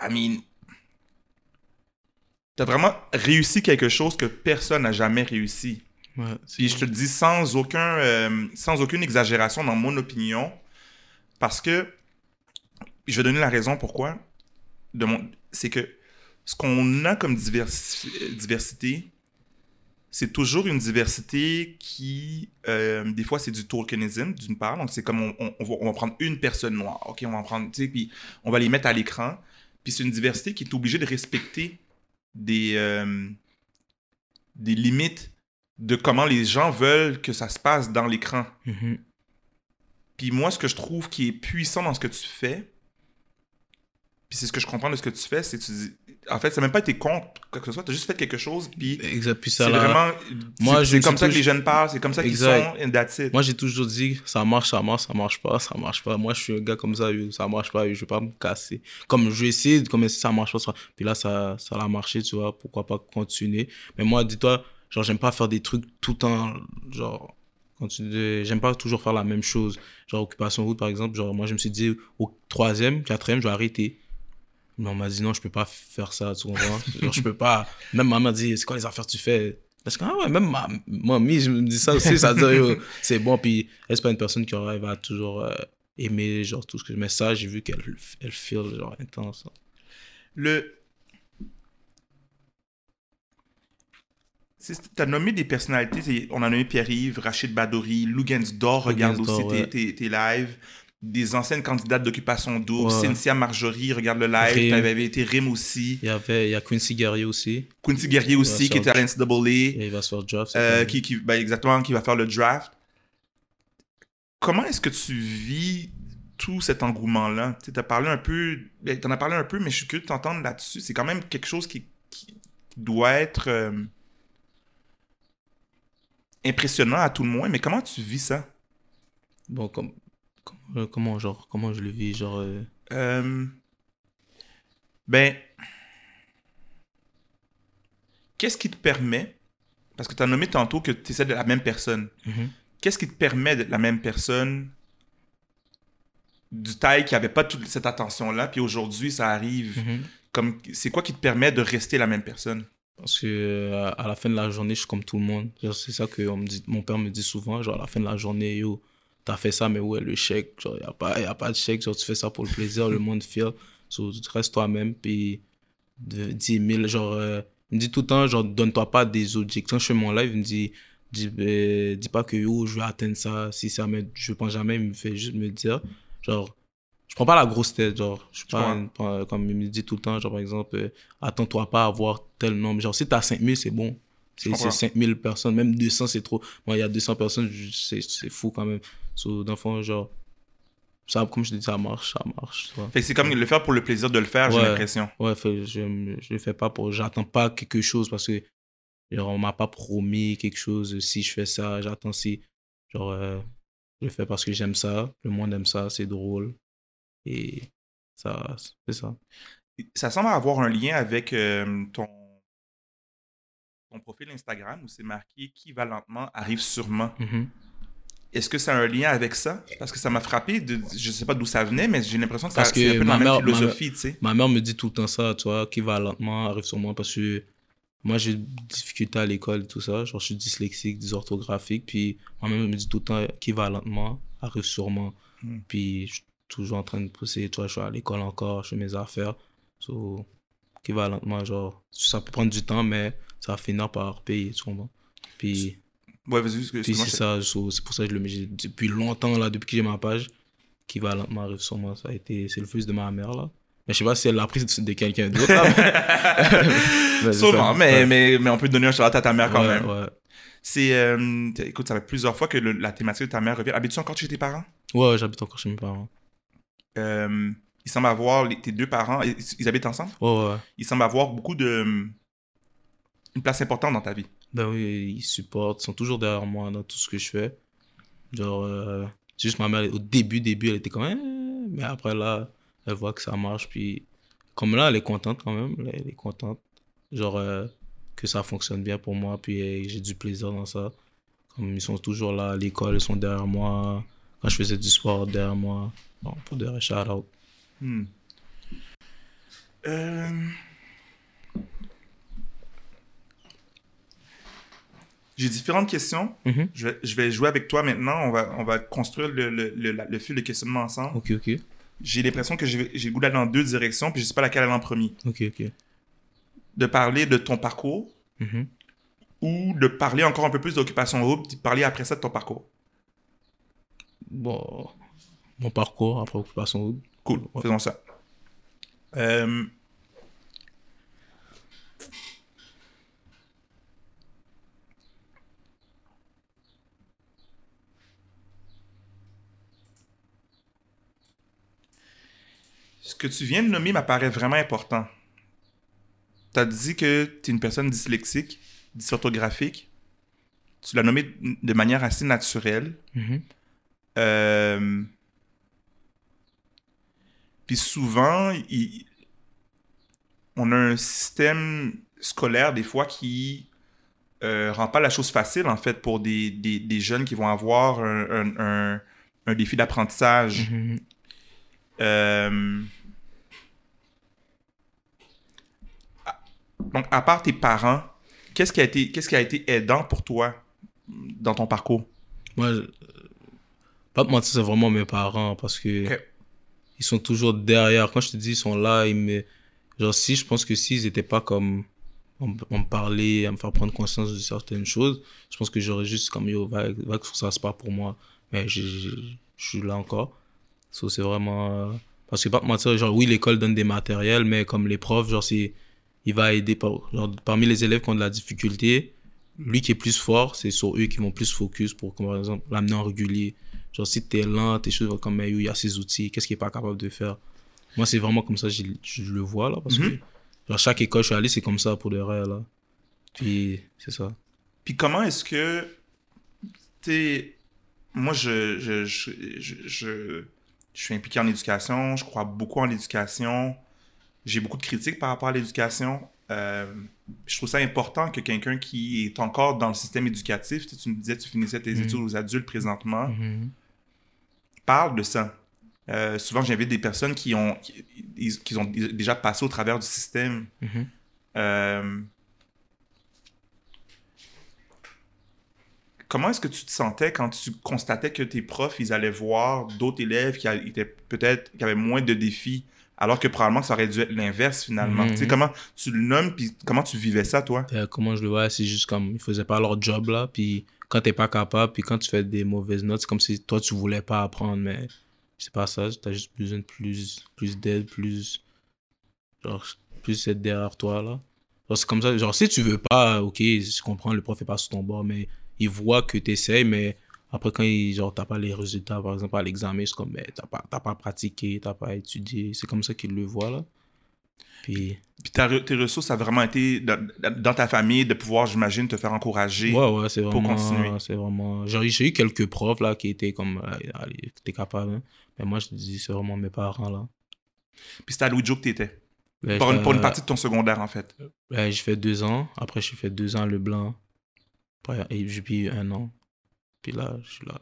I mean, t'as vraiment réussi quelque chose que personne n'a jamais réussi. ouais, Puis je te le dis sans, aucun, euh, sans aucune exagération dans mon opinion, parce que, je vais donner la raison pourquoi, c'est que ce qu'on a comme diversi- diversité, c'est toujours une diversité qui, euh, des fois, c'est du tokenism, d'une part. Donc, c'est comme on, on- on va, on va prendre une personne noire, OK? On va en prendre, tu sais, puis on va les mettre à l'écran. Puis c'est une diversité qui est obligée de respecter des, euh, des limites de comment les gens veulent que ça se passe dans l'écran. Mhm. Puis moi, ce que je trouve qui est puissant dans ce que tu fais, puis c'est ce que je comprends de ce que tu fais, c'est que tu dis... En fait, ça n'a même pas été contre quoi que ce soit, tu as juste fait quelque chose, puis Exact. Puis ça, c'est vraiment... Moi, c'est- comme ça que les jeunes parlent, c'est comme ça qu'ils sont, and that's it. moi, j'ai toujours dit, ça marche, ça marche, ça marche pas, ça marche pas. Moi, je suis un gars comme ça, ça marche pas, je vais pas me casser. Comme je vais essayer, comme si ça marche pas, ça... puis là, ça, ça a marché, tu vois, pourquoi pas continuer. Mais moi, dis-toi, genre, j'aime pas faire des trucs tout le temps, genre, j'aime pas toujours faire la même chose. Genre, Occupation Route, par exemple, genre, moi, je me suis dit, au troisième, quatrième, je vais arrêter. Mais on m'a dit, non, je peux pas faire ça, tu comprends? genre, je peux pas. Même ma mère dit, c'est quoi les affaires que tu fais? Parce que, ah ouais, même ma mamie, je me dis ça aussi, ça veut dire, yo, c'est bon, puis elle, c'est pas une personne qui arrive à toujours euh, aimer, genre, tout ce que je mets ça, j'ai vu qu'elle elle feel, genre, intense. Le... Tu as nommé des personnalités, on a nommé Pierre-Yves, Rachid Badouri, Lou Gainsdor, regarde aussi tes, tes lives, des anciennes candidates d'occupation double, Ouais. Cynthia Marjorie, regarde le live, Rim. t'avais été Rim aussi, Il y avait, il y a Quincy Guerrier aussi, Quincy Guerrier aussi, qui était à l'NCAA, et il va se faire draft. euh, année. qui, qui, ben, exactement, qui va faire le draft. Comment est-ce que tu vis tout cet engouement-là? Tu as parlé un peu, t'en as parlé un peu, mais je suis curieux de t'entendre là-dessus. C'est quand même quelque chose qui, qui doit être euh, impressionnant à tout le moins, mais comment tu vis ça? Bon, comme, comment, comment, genre, comment je le vis, genre... euh, Euh, ben, qu'est-ce qui te permet, parce que tu as nommé tantôt que tu essaies de la même personne, mhm. qu'est-ce qui te permet d'être la même personne du taille qui avait pas toute cette attention-là, puis aujourd'hui ça arrive, Mhm. comme c'est quoi qui te permet de rester la même personne? Parce que euh, à la fin de la journée, je suis comme tout le monde. Genre, C'est ça que on me dit, mon père me dit souvent. Genre, à la fin de la journée, yo, t'as fait ça, mais où est le chèque? Genre, y a pas, y a pas de chèque. Genre, tu fais ça pour le plaisir, le monde feel. So, tu restes toi-même, puis de 10 000, genre, euh, il me dit tout le temps, genre, donne-toi pas des objectifs. Quand je fais mon live, il me dit, dis, euh, dis pas que yo, je vais atteindre ça. Si ça me, je pense jamais, il me fait juste me dire, genre, je prends pas la grosse tête, genre, je suis pas, comme il me dit tout le temps, genre, par exemple, euh, attends-toi pas à avoir tel nombre. Genre, si t'as 5000, c'est bon. C'est comprends. c'est 5000 personnes, même 200, c'est trop. Moi, il y a 200 personnes, c'est fou quand même. So, dans le fond, genre, ça, comme je te dis, ça marche, ça marche. Fait que c'est comme le faire pour le plaisir de le faire, j'ai Ouais. l'impression. Ouais, fait, je, je le fais pas pour. J'attends pas quelque chose parce que, genre, on m'a pas promis quelque chose. Si je fais ça, j'attends si. Genre, euh, je le fais parce que j'aime ça. Le monde aime ça, c'est drôle. Et ça, c'est ça. Ça semble avoir un lien avec euh, ton, ton profil Instagram où c'est marqué qui va lentement arrive sûrement. Mhm. Est-ce que ça a un lien avec ça? Parce que ça m'a frappé, de, je sais pas d'où ça venait, mais j'ai l'impression que c'est un peu dans la ma même mère- ma philosophie, tu sais. Ma mère me dit tout le temps ça, tu vois, qui va lentement, arrive sur moi parce que moi j'ai des difficultés à l'école et tout ça. Genre, je suis dyslexique, dysorthographique. Puis ma mère me dit tout le temps qui va lentement, arrive sûrement. Hmm. Puis je suis toujours en train de pousser, tu vois, je suis à l'école encore, je fais mes affaires. So, qui va lentement, genre, ça peut prendre du temps, mais ça va finir par payer, tu comprends? Puis, Ouais, vas-y, puis c'est ça, c'est pour ça que je le mets depuis longtemps, là, depuis que j'ai ma page, qui va lentement sur moi. Ça a été, c'est le fils de ma mère, là. Mais je sais pas si elle l'a pris de, de quelqu'un d'autre, mais- Sûrement, mais, mais, mais on peut donner un shout à ta mère quand Ouais, même. Ouais, C'est, euh, écoute, ça fait plusieurs fois que le- la thématique de ta mère revient. Habites-tu encore chez tes parents? ouais, ouais, j'habite encore chez mes parents. Euh, il semble avoir, les- tes deux parents, ils, ils habitent ensemble? Ouais, ouais. Il semble avoir beaucoup de... Une place importante dans ta vie. Ben oui, ils supportent, sont toujours derrière moi dans tout ce que je fais. Genre, euh, juste ma mère, au début, début, elle était comme, Eh mais après là, elle voit que ça marche, puis comme là, elle est contente quand même, elle est contente. Genre, euh, que ça fonctionne bien pour moi, puis euh, j'ai du plaisir dans ça. Comme ils sont toujours là à l'école, ils sont derrière moi. Quand je faisais du sport, derrière moi. Bon, pour de shout out. Hmm. J'ai différentes questions. Mhm. Je, vais, je vais jouer avec toi maintenant. On va, on va construire le, le, le, fil de questionnement ensemble. Ok, ok. J'ai l'impression que j'ai le goût d'aller dans deux directions, puis je sais pas laquelle aller en premier. Ok, ok. De parler de ton parcours Mhm. ou de parler encore un peu plus d'occupation groupe, puis de parler après ça de ton parcours. Bon, mon parcours après Occupation Hood. Cool, Ouais. faisons ça. Euh, Ce que tu viens de nommer m'apparaît vraiment important. Tu as dit que tu es une personne dyslexique, dysorthographique. Tu l'as nommé de manière assez naturelle. Mhm. Euh, Puis souvent, il- on a un système scolaire des fois qui euh, rend pas la chose facile en fait pour des, des, des jeunes qui vont avoir un, un- un- un défi d'apprentissage. Mhm. Euh, Donc, à part tes parents, qu'est-ce qui a été, qu'est-ce qui a été aidant pour toi dans ton parcours? Moi, je- pas te mentir, c'est vraiment mes parents parce que ils sont toujours derrière. Quand je te dis, ils sont là, ils me. Genre, si je pense que s'ils étaient pas comme. On, me- parlait, à me faire prendre conscience de certaines choses, je pense que j'aurais juste comme yo, va, va que ça se passe pour moi. Mais je suis là encore. So, c'est vraiment. euh, Parce que pas te mentir, genre, oui, l'école donne des matériels, mais comme les profs, genre, c'est. Il va aider par, genre, parmi les élèves qui ont de la difficulté, lui qui est plus fort, c'est sur eux qui vont plus focus pour, comme par exemple, l'amener en régulier. Genre, si t'es lent, tes choses comme, mais il y a ses outils, qu'est-ce qu'il est pas capable de faire? Moi, c'est vraiment comme ça, je, je le vois, là, parce Mhm. que, genre, chaque école je suis allé, c'est comme ça pour de vrai, là. Puis, c'est ça. Puis comment est-ce que, tu sais, moi, je, je, je, je, je- je suis impliqué en éducation, je crois beaucoup en l'éducation, j'ai beaucoup de critiques par rapport à l'éducation. Euh, je trouve ça important que quelqu'un qui est encore dans le système éducatif, tu me disais, tu finissais tes Mhm. études aux adultes présentement, Mhm. parle de ça. Euh, souvent, j'invite des personnes qui ont, qui, qui ont déjà passé au travers du système. Mhm. Euh, Comment est-ce que tu te sentais quand tu constatais que tes profs, ils allaient voir d'autres élèves qui étaient peut-être qui avaient moins de défis, alors que probablement que ça aurait dû être l'inverse finalement. Mhm. Tu sais, comment tu le nommes, puis comment tu vivais ça, toi? Euh, comment je le vois, c'est juste comme, ils faisaient pas leur job, là, puis quand t'es pas capable, puis quand tu fais des mauvaises notes, c'est comme si toi, tu voulais pas apprendre, mais c'est pas ça, t'as juste besoin de plus, plus d'aide, plus, genre, plus être derrière toi, là. C'est comme ça, genre, si tu veux pas, ok, je comprends, le prof est pas sur ton bord, mais il voit que t'essayes, mais Après, quand il, genre, t'as pas les résultats, par exemple, à l'examen, c'est comme, mais t'as pas, t'as pas pratiqué, t'as pas étudié. C'est comme ça qu'il le voit, là. Puis, Puis ta tes ressources, a vraiment été dans, dans ta famille de pouvoir, j'imagine, te faire encourager. ouais, ouais, c'est pour continuer. C'est vraiment. Genre, j'ai eu quelques profs, là, qui étaient comme, euh, allez, t'es capable, hein. Mais moi, je te dis, c'est vraiment mes parents, là. Puis c'était à Louis Joe que t'étais? Ben, Pour une, pour partie de ton secondaire, en fait. ben, j'ai fait deux ans. Après, j'ai fait deux ans à Leblanc. Après, et puis un an. Puis là, je suis là.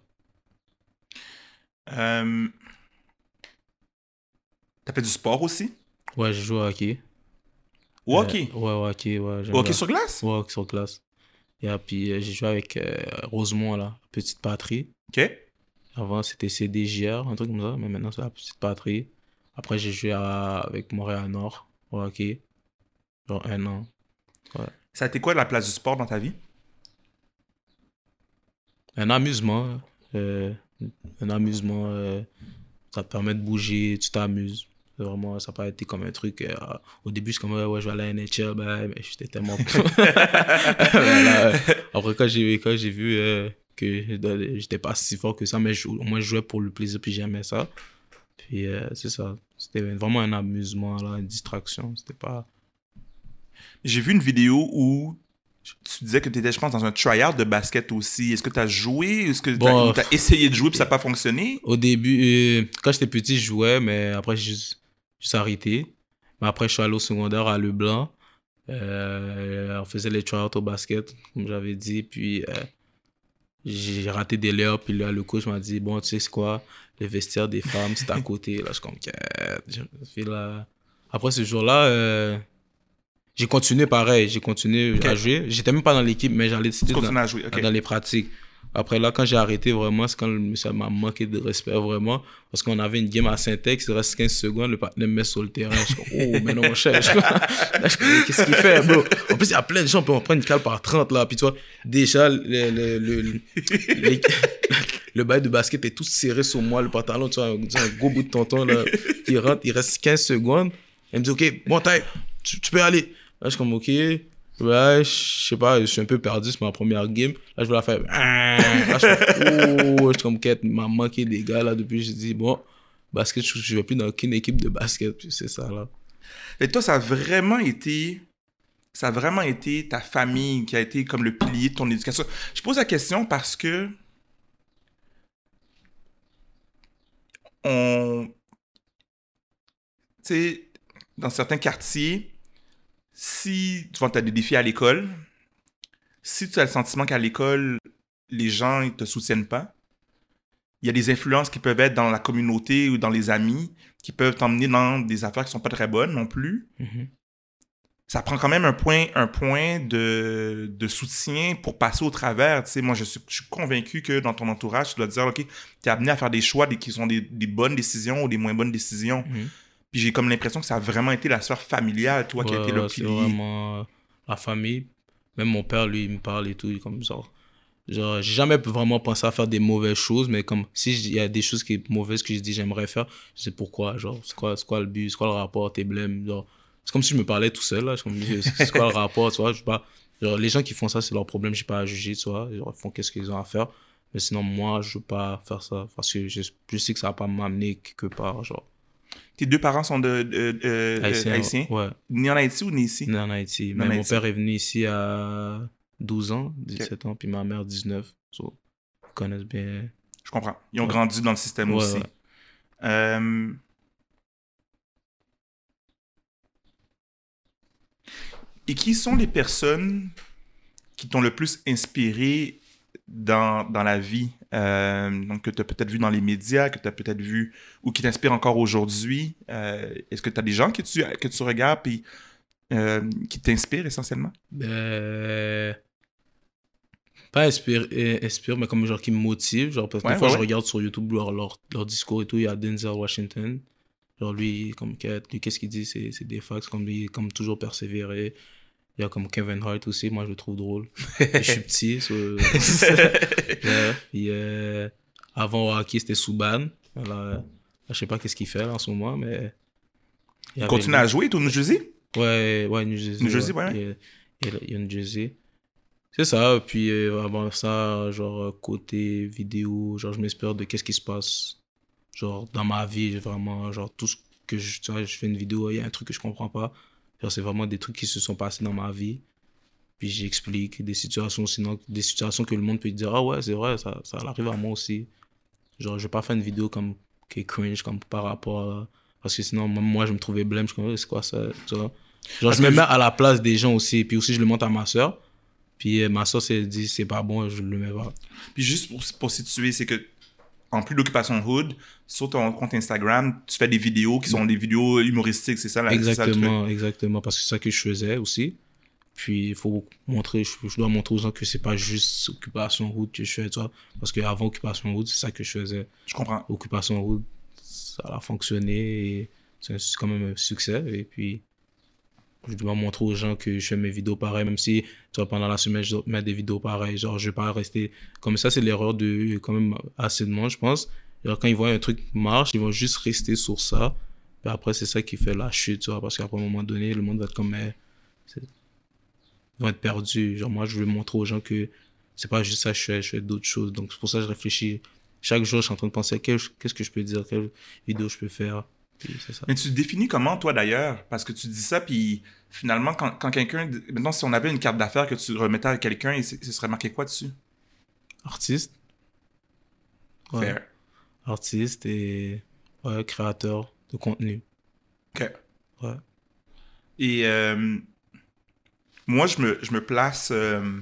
Euh, T'as fait du sport aussi? Ouais, j'ai joué au hockey. Ou hockey? Euh, ouais, au hockey, ouais. Ou hockey sur glace? Ouais, hockey sur glace. Et puis, euh, j'ai joué avec euh, Rosemont, là, Petite Patrie. OK. Avant, c'était CDJR, un truc comme ça, mais maintenant, c'est la Petite Patrie. Après, j'ai joué à- avec Montréal-Nord, au hockey. Genre un an. Ça a été quoi la place du sport dans ta vie? Un amusement. euh, un amusement. euh, ça te permet de bouger, tu t'amuses. Vraiment, ça n'a pas été comme un truc. euh, au début, c'est comme, ouais, je vais aller à NHL, ben, mais j'étais tellement. Voilà, Après, quand j'ai quand j'ai vu que j'étais pas si fort que ça, mais je- au moins je jouais pour le plaisir, puis j'aimais ça. Puis c'est ça. C'était vraiment un amusement, là, une distraction. C'était pas. J'ai vu une vidéo où tu disais que tu étais, je pense, dans un tryhard de basket aussi. Est-ce que tu as joué? Est-ce que tu Bon, as, essayé de jouer puis ça n'a pas fonctionné? Au début, euh, quand j'étais petit, je jouais, mais après, j'ai juste, juste arrêté. Mais après, je suis allé au secondaire à Leblanc. Euh, on faisait les tryouts au basket, comme j'avais dit. Puis, euh, j'ai raté des layups. Puis là, le coach m'a dit Bon, tu sais, quoi? Le vestiaire des femmes, c'est à côté. Là, je suis comme là. Après ce jour-là, j'ai continué pareil. J'ai continué à jouer. J'étais même pas dans l'équipe, mais j'allais dans- jouer. Dans les pratiques. Après là, quand j'ai arrêté vraiment, c'est quand ça m'a manqué de respect vraiment. Parce qu'on avait une game à Syntex, il reste 15 secondes, le partenaire me met sur le terrain. Je suis oh, mais non, mon cher. Je là, je qu'est-ce qu'il fait, bro? En plus, il y a plein de gens, on prend une cale par 30 là. Puis tu vois, déjà, le, le, le, le, les- le bail de basket est tout serré sur moi, le pantalon, tu vois, un, gros bout de tonton là, qui rentre, il reste 15 secondes. Il me dit, ok, bon, taille, tu, tu peux aller. Là, je suis comme, ok. Ouais, je sais pas, je suis un peu perdu, c'est ma première game. Là, je vais la faire. Là, je suis comme, oh, je suis comme, quête, m'a manqué des gars là depuis. J'ai dit, bon, basket, je, je vais plus dans aucune équipe de basket, c'est ça là. Et toi, ça a vraiment été. Ça a vraiment été ta famille qui a été comme le pilier de ton éducation? Je pose la question parce que. On. Tu sais, dans certains quartiers, si tu as des défis à l'école, si tu as le sentiment qu'à l'école, les gens ne te soutiennent pas, il y a des influences qui peuvent être dans la communauté ou dans les amis qui peuvent t'emmener dans des affaires qui sont pas très bonnes non plus. Mhm. Ça prend quand même un point, un point de, de soutien pour passer au travers. Tu sais, moi, je suis, je suis convaincu que dans ton entourage, tu dois te dire, OK, tu es amené à faire des choix des, qui sont des, des bonnes décisions ou des moins bonnes décisions. Mhm. Puis j'ai comme l'impression que ça a vraiment été la sphère familiale, toi, qui a été le c'est vraiment euh, la famille. Même mon père, lui, il me parle et tout, comme genre. Genre, j'ai jamais vraiment pensé à faire des mauvaises choses, mais comme si il y a des choses qui sont mauvaises que je dis j'aimerais faire, je sais pourquoi. Genre, c'est quoi, c'est quoi le but, c'est quoi le rapport, tes blêmes. Genre, c'est comme si je me parlais tout seul, là. C'est quoi le rapport, tu vois. Je sais pas. Genre, les gens qui font ça, c'est leur problème, j'ai pas à juger, tu vois. Genre, ils font qu'est-ce qu'ils ont à faire. Mais sinon, moi, je veux pas faire ça parce que je, je sais que ça va pas m'amener quelque part, genre. Tes deux parents sont de, de- de- Haïtien, haïtiens. Ouais. Nés en Haïti ou nés ici? Né en Haïti. Mais mon Haïti. père est venu ici à 12 ans, 17 ans, puis ma mère 19. So, ils connaissent bien. Je comprends. Ils ont Ouais. grandi dans le système Ouais, aussi. Euh, Et qui sont les personnes qui t'ont le plus inspiré dans, dans la vie? Euh, donc, que tu as peut-être vu dans les médias, que tu as peut-être vu ou qui t'inspirent encore aujourd'hui. Euh, Est-ce que tu as des gens que tu, que tu regardes puis euh, qui t'inspirent essentiellement? Ben, pas inspire, inspire, mais comme genre qui me motive. Genre, parce que Ouais, des fois, ouais, je ouais. regarde sur YouTube leur, leur, leur discours et tout. Il y a Denzel Washington. Genre, lui, comme, lui qu'est-ce qu'il dit? C'est c'est des facts. Comme lui, comme toujours persévérer. Il y a comme Kevin Hart aussi. Moi, je le trouve drôle. Je suis petit. so- Ouais, puis, euh, avant au hockey, c'était Souban. Là, là, je sais pas qu'est-ce qu'il fait là, en ce moment, mais. il continue à jouer, au New Jersey? Ouais, ouais, New Jersey. New Jersey, ouais, ouais. Il y a- il y a, New Jersey. C'est ça, puis euh, avant ça, genre, euh, côté vidéo, genre, je m'inspire de qu'est-ce qui se passe, genre, dans ma vie, vraiment, genre, tout ce que je, tu vois, je fais une vidéo, il y a un truc que je comprends pas, c'est vraiment des trucs qui se sont passés dans ma vie, puis j'explique des situations, sinon, des situations que le monde peut dire, ah ouais, c'est vrai, ça, ça arrive à moi aussi. Genre, je vais pas faire une vidéo comme, qui est cringe, comme par rapport à, parce que sinon, moi, je me trouvais blême, je me c'est quoi ça, tu vois? Genre, Parce je me mets à la place des gens aussi, puis aussi, je le montre à ma soeur. Puis euh, ma soeur, elle dit c'est pas bon, je le mets pas. Puis juste pour, pour situer, c'est que en plus d'Occupation Hood, sur ton compte Instagram, tu fais des vidéos qui sont des vidéos humoristiques, c'est ça, la, ça le? Exactement, exactement. Parce que c'est ça que je faisais aussi. Puis il faut montrer, je, je dois montrer aux gens que c'est pas juste Occupation Route que je fais, tu vois. Parce qu'avant Occupation Route, c'est ça que je faisais. Je comprends. Occupation Route, ça a fonctionné et c'est quand même un succès. Et puis, je dois montrer aux gens que je fais mes vidéos pareilles, même si, tu pendant la semaine, je dois mettre des vidéos pareilles. Genre, je vais pas rester. Comme ça, c'est l'erreur de quand même assez de monde, je pense. Genre, quand ils voient un truc marche, ils vont juste rester sur ça. Puis après, c'est ça qui fait la chute, tu vois, parce qu'après un moment donné, le monde va être comme, mais, ils vont être perdus. Genre, moi, je veux montrer aux gens que c'est pas juste ça que je fais, je fais d'autres choses. Donc, c'est pour ça que je réfléchis. Chaque jour, je suis en train de penser à qu'est-ce que je peux dire, quelle vidéo je peux faire. Ça. Mais tu définis comment, toi, d'ailleurs? Parce que tu dis ça, puis finalement, quand, quand quelqu'un... Maintenant, si on avait une carte d'affaires que tu remettais à quelqu'un, ce serait marqué quoi dessus? Artiste. Ouais. Fair. Artiste et ouais, créateur de contenu. OK. Ouais. Et euh, moi, je me, je me place... euh,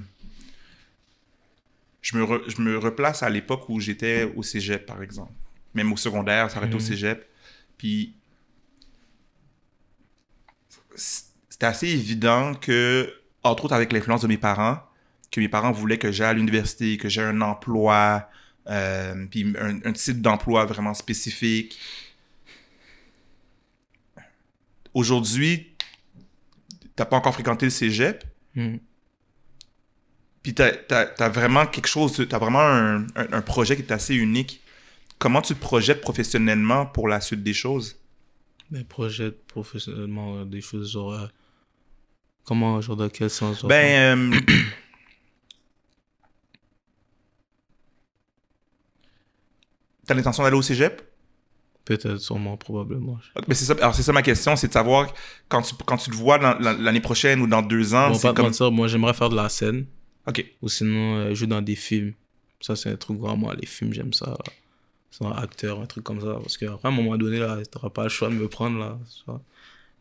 je, me re- je me replace à l'époque où j'étais au cégep, par exemple. Même au secondaire, ça arrête au Mhm. cégep. Puis... C'était assez évident que, entre autres avec l'influence de mes parents, que mes parents voulaient que j'aille à l'université, que j'ai un emploi, euh, puis un, un type d'emploi vraiment spécifique. Aujourd'hui, t'as pas encore fréquenté le cégep, Hmm. puis t'as as, vraiment quelque chose, t'as vraiment un, un, un projet qui est assez unique. Comment tu te projettes professionnellement pour la suite des choses? Mes projets professionnellement, euh, des choses genre. euh, comment, genre, dans quel sens genre, Ben, euh, t'as l'intention d'aller au cégep? Peut-être, sûrement, probablement. Mais c'est ça, alors c'est ça ma question, c'est de savoir quand tu, quand tu le vois l'année prochaine ou dans deux ans, Bon, c'est pas te comme... mentir, moi, j'aimerais faire de la scène. Ok, Ou sinon, euh, jouer dans des films. Ça, c'est un truc vraiment, les films, j'aime ça. Un acteur, un truc comme ça. Parce qu'à un moment donné, là, t'auras pas le choix de me prendre, là.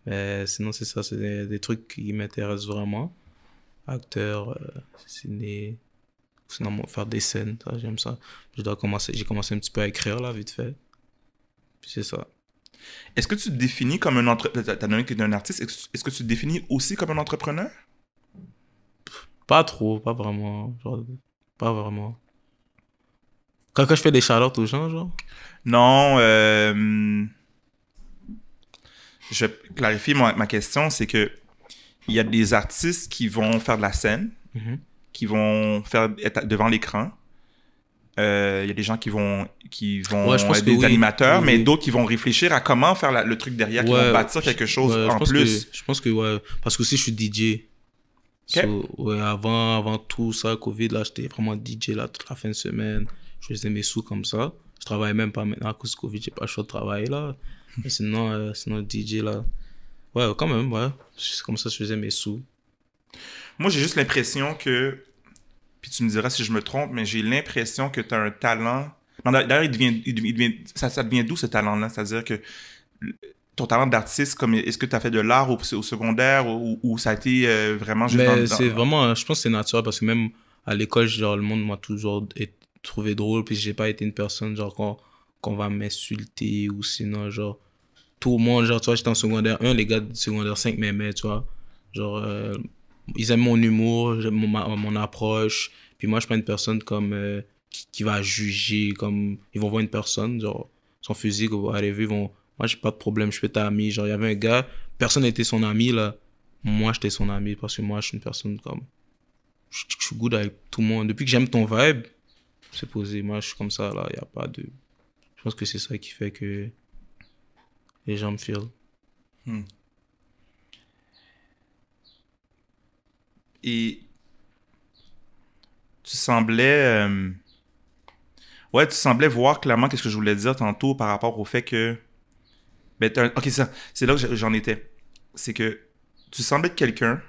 Mais sinon, c'est ça, c'est des, des trucs qui m'intéressent vraiment. Acteur, euh, ciné. Sinon, faire des scènes, ça, j'aime ça. Je dois commencer, j'ai commencé un petit peu à écrire, là, vite fait. Puis c'est ça. Est-ce que tu te définis comme un entrepreneur, t'as donné que un artiste, est-ce est-ce que tu te définis aussi comme un entrepreneur? Pas trop, pas vraiment. Genre, pas vraiment. Quand, quand je fais des shout aux gens, genre? Non, euh, je vais clarifier ma, ma question, c'est que il y a des artistes qui vont faire de la scène, Mhm. qui vont faire être devant l'écran. Euh, Il y a des gens qui vont qui vont Ouais, je pense être des oui. animateurs, Oui, mais d'autres qui vont réfléchir à comment faire la- le truc derrière, qui vont bâtir quelque chose Ouais, en plus. Que, je pense que, ouais. Parce que aussi, je suis DJ. So, avant, avant tout ça, Covid, là, j'étais vraiment DJ là, toute la fin de semaine. Je faisais mes sous comme ça. Je travaille même pas maintenant à cause de Covid, j'ai pas le choix de travailler là. Mais sinon, euh, sinon, DJ là. Ouais, quand même, ouais. C'est comme ça que je faisais mes sous. Moi, j'ai juste l'impression que, puis tu me diras si je me trompe, mais j'ai l'impression que tu as un talent. D'ailleurs, il devient, il devient- il devient- ça, ça devient d'où ce talent-là? C'est-à-dire que ton talent d'artiste, comme est-ce que tu as fait de l'art au, au secondaire ou, ou ça a été euh, vraiment juste c'est vraiment, je pense que c'est naturel parce que même à l'école, genre, le monde m'a toujours é- trouvé drôle. Puis j'ai pas été une personne, genre, qu'on qu'on va m'insulter ou sinon, genre, tout le monde, genre, tu vois, j'étais en secondaire 1, les gars de secondaire 5 m'aimaient, tu vois. Genre, euh, ils aiment mon humour, mon, ma- mon approche. Puis moi, je suis pas une personne comme euh, qui, va juger, comme ils vont voir une personne, genre, son physique ou whatever, ils vont. Moi, j'ai pas de problème, je suis ta ami. Genre, il y avait un gars, personne n'était son ami, là. Moi, j'étais son ami parce que moi, je suis une personne comme. Je suis good avec tout le monde. Depuis que j'aime ton vibe, c'est posé. Moi, je suis comme ça, là. Il a pas de. Je pense que c'est ça qui fait que les gens me feel. Et semblais. euh, Ouais, tu semblais voir clairement qu'est-ce que je voulais dire tantôt par rapport au fait que. Ben, Ok, c'est là que j'en étais. C'est que tu semblais être quelqu'un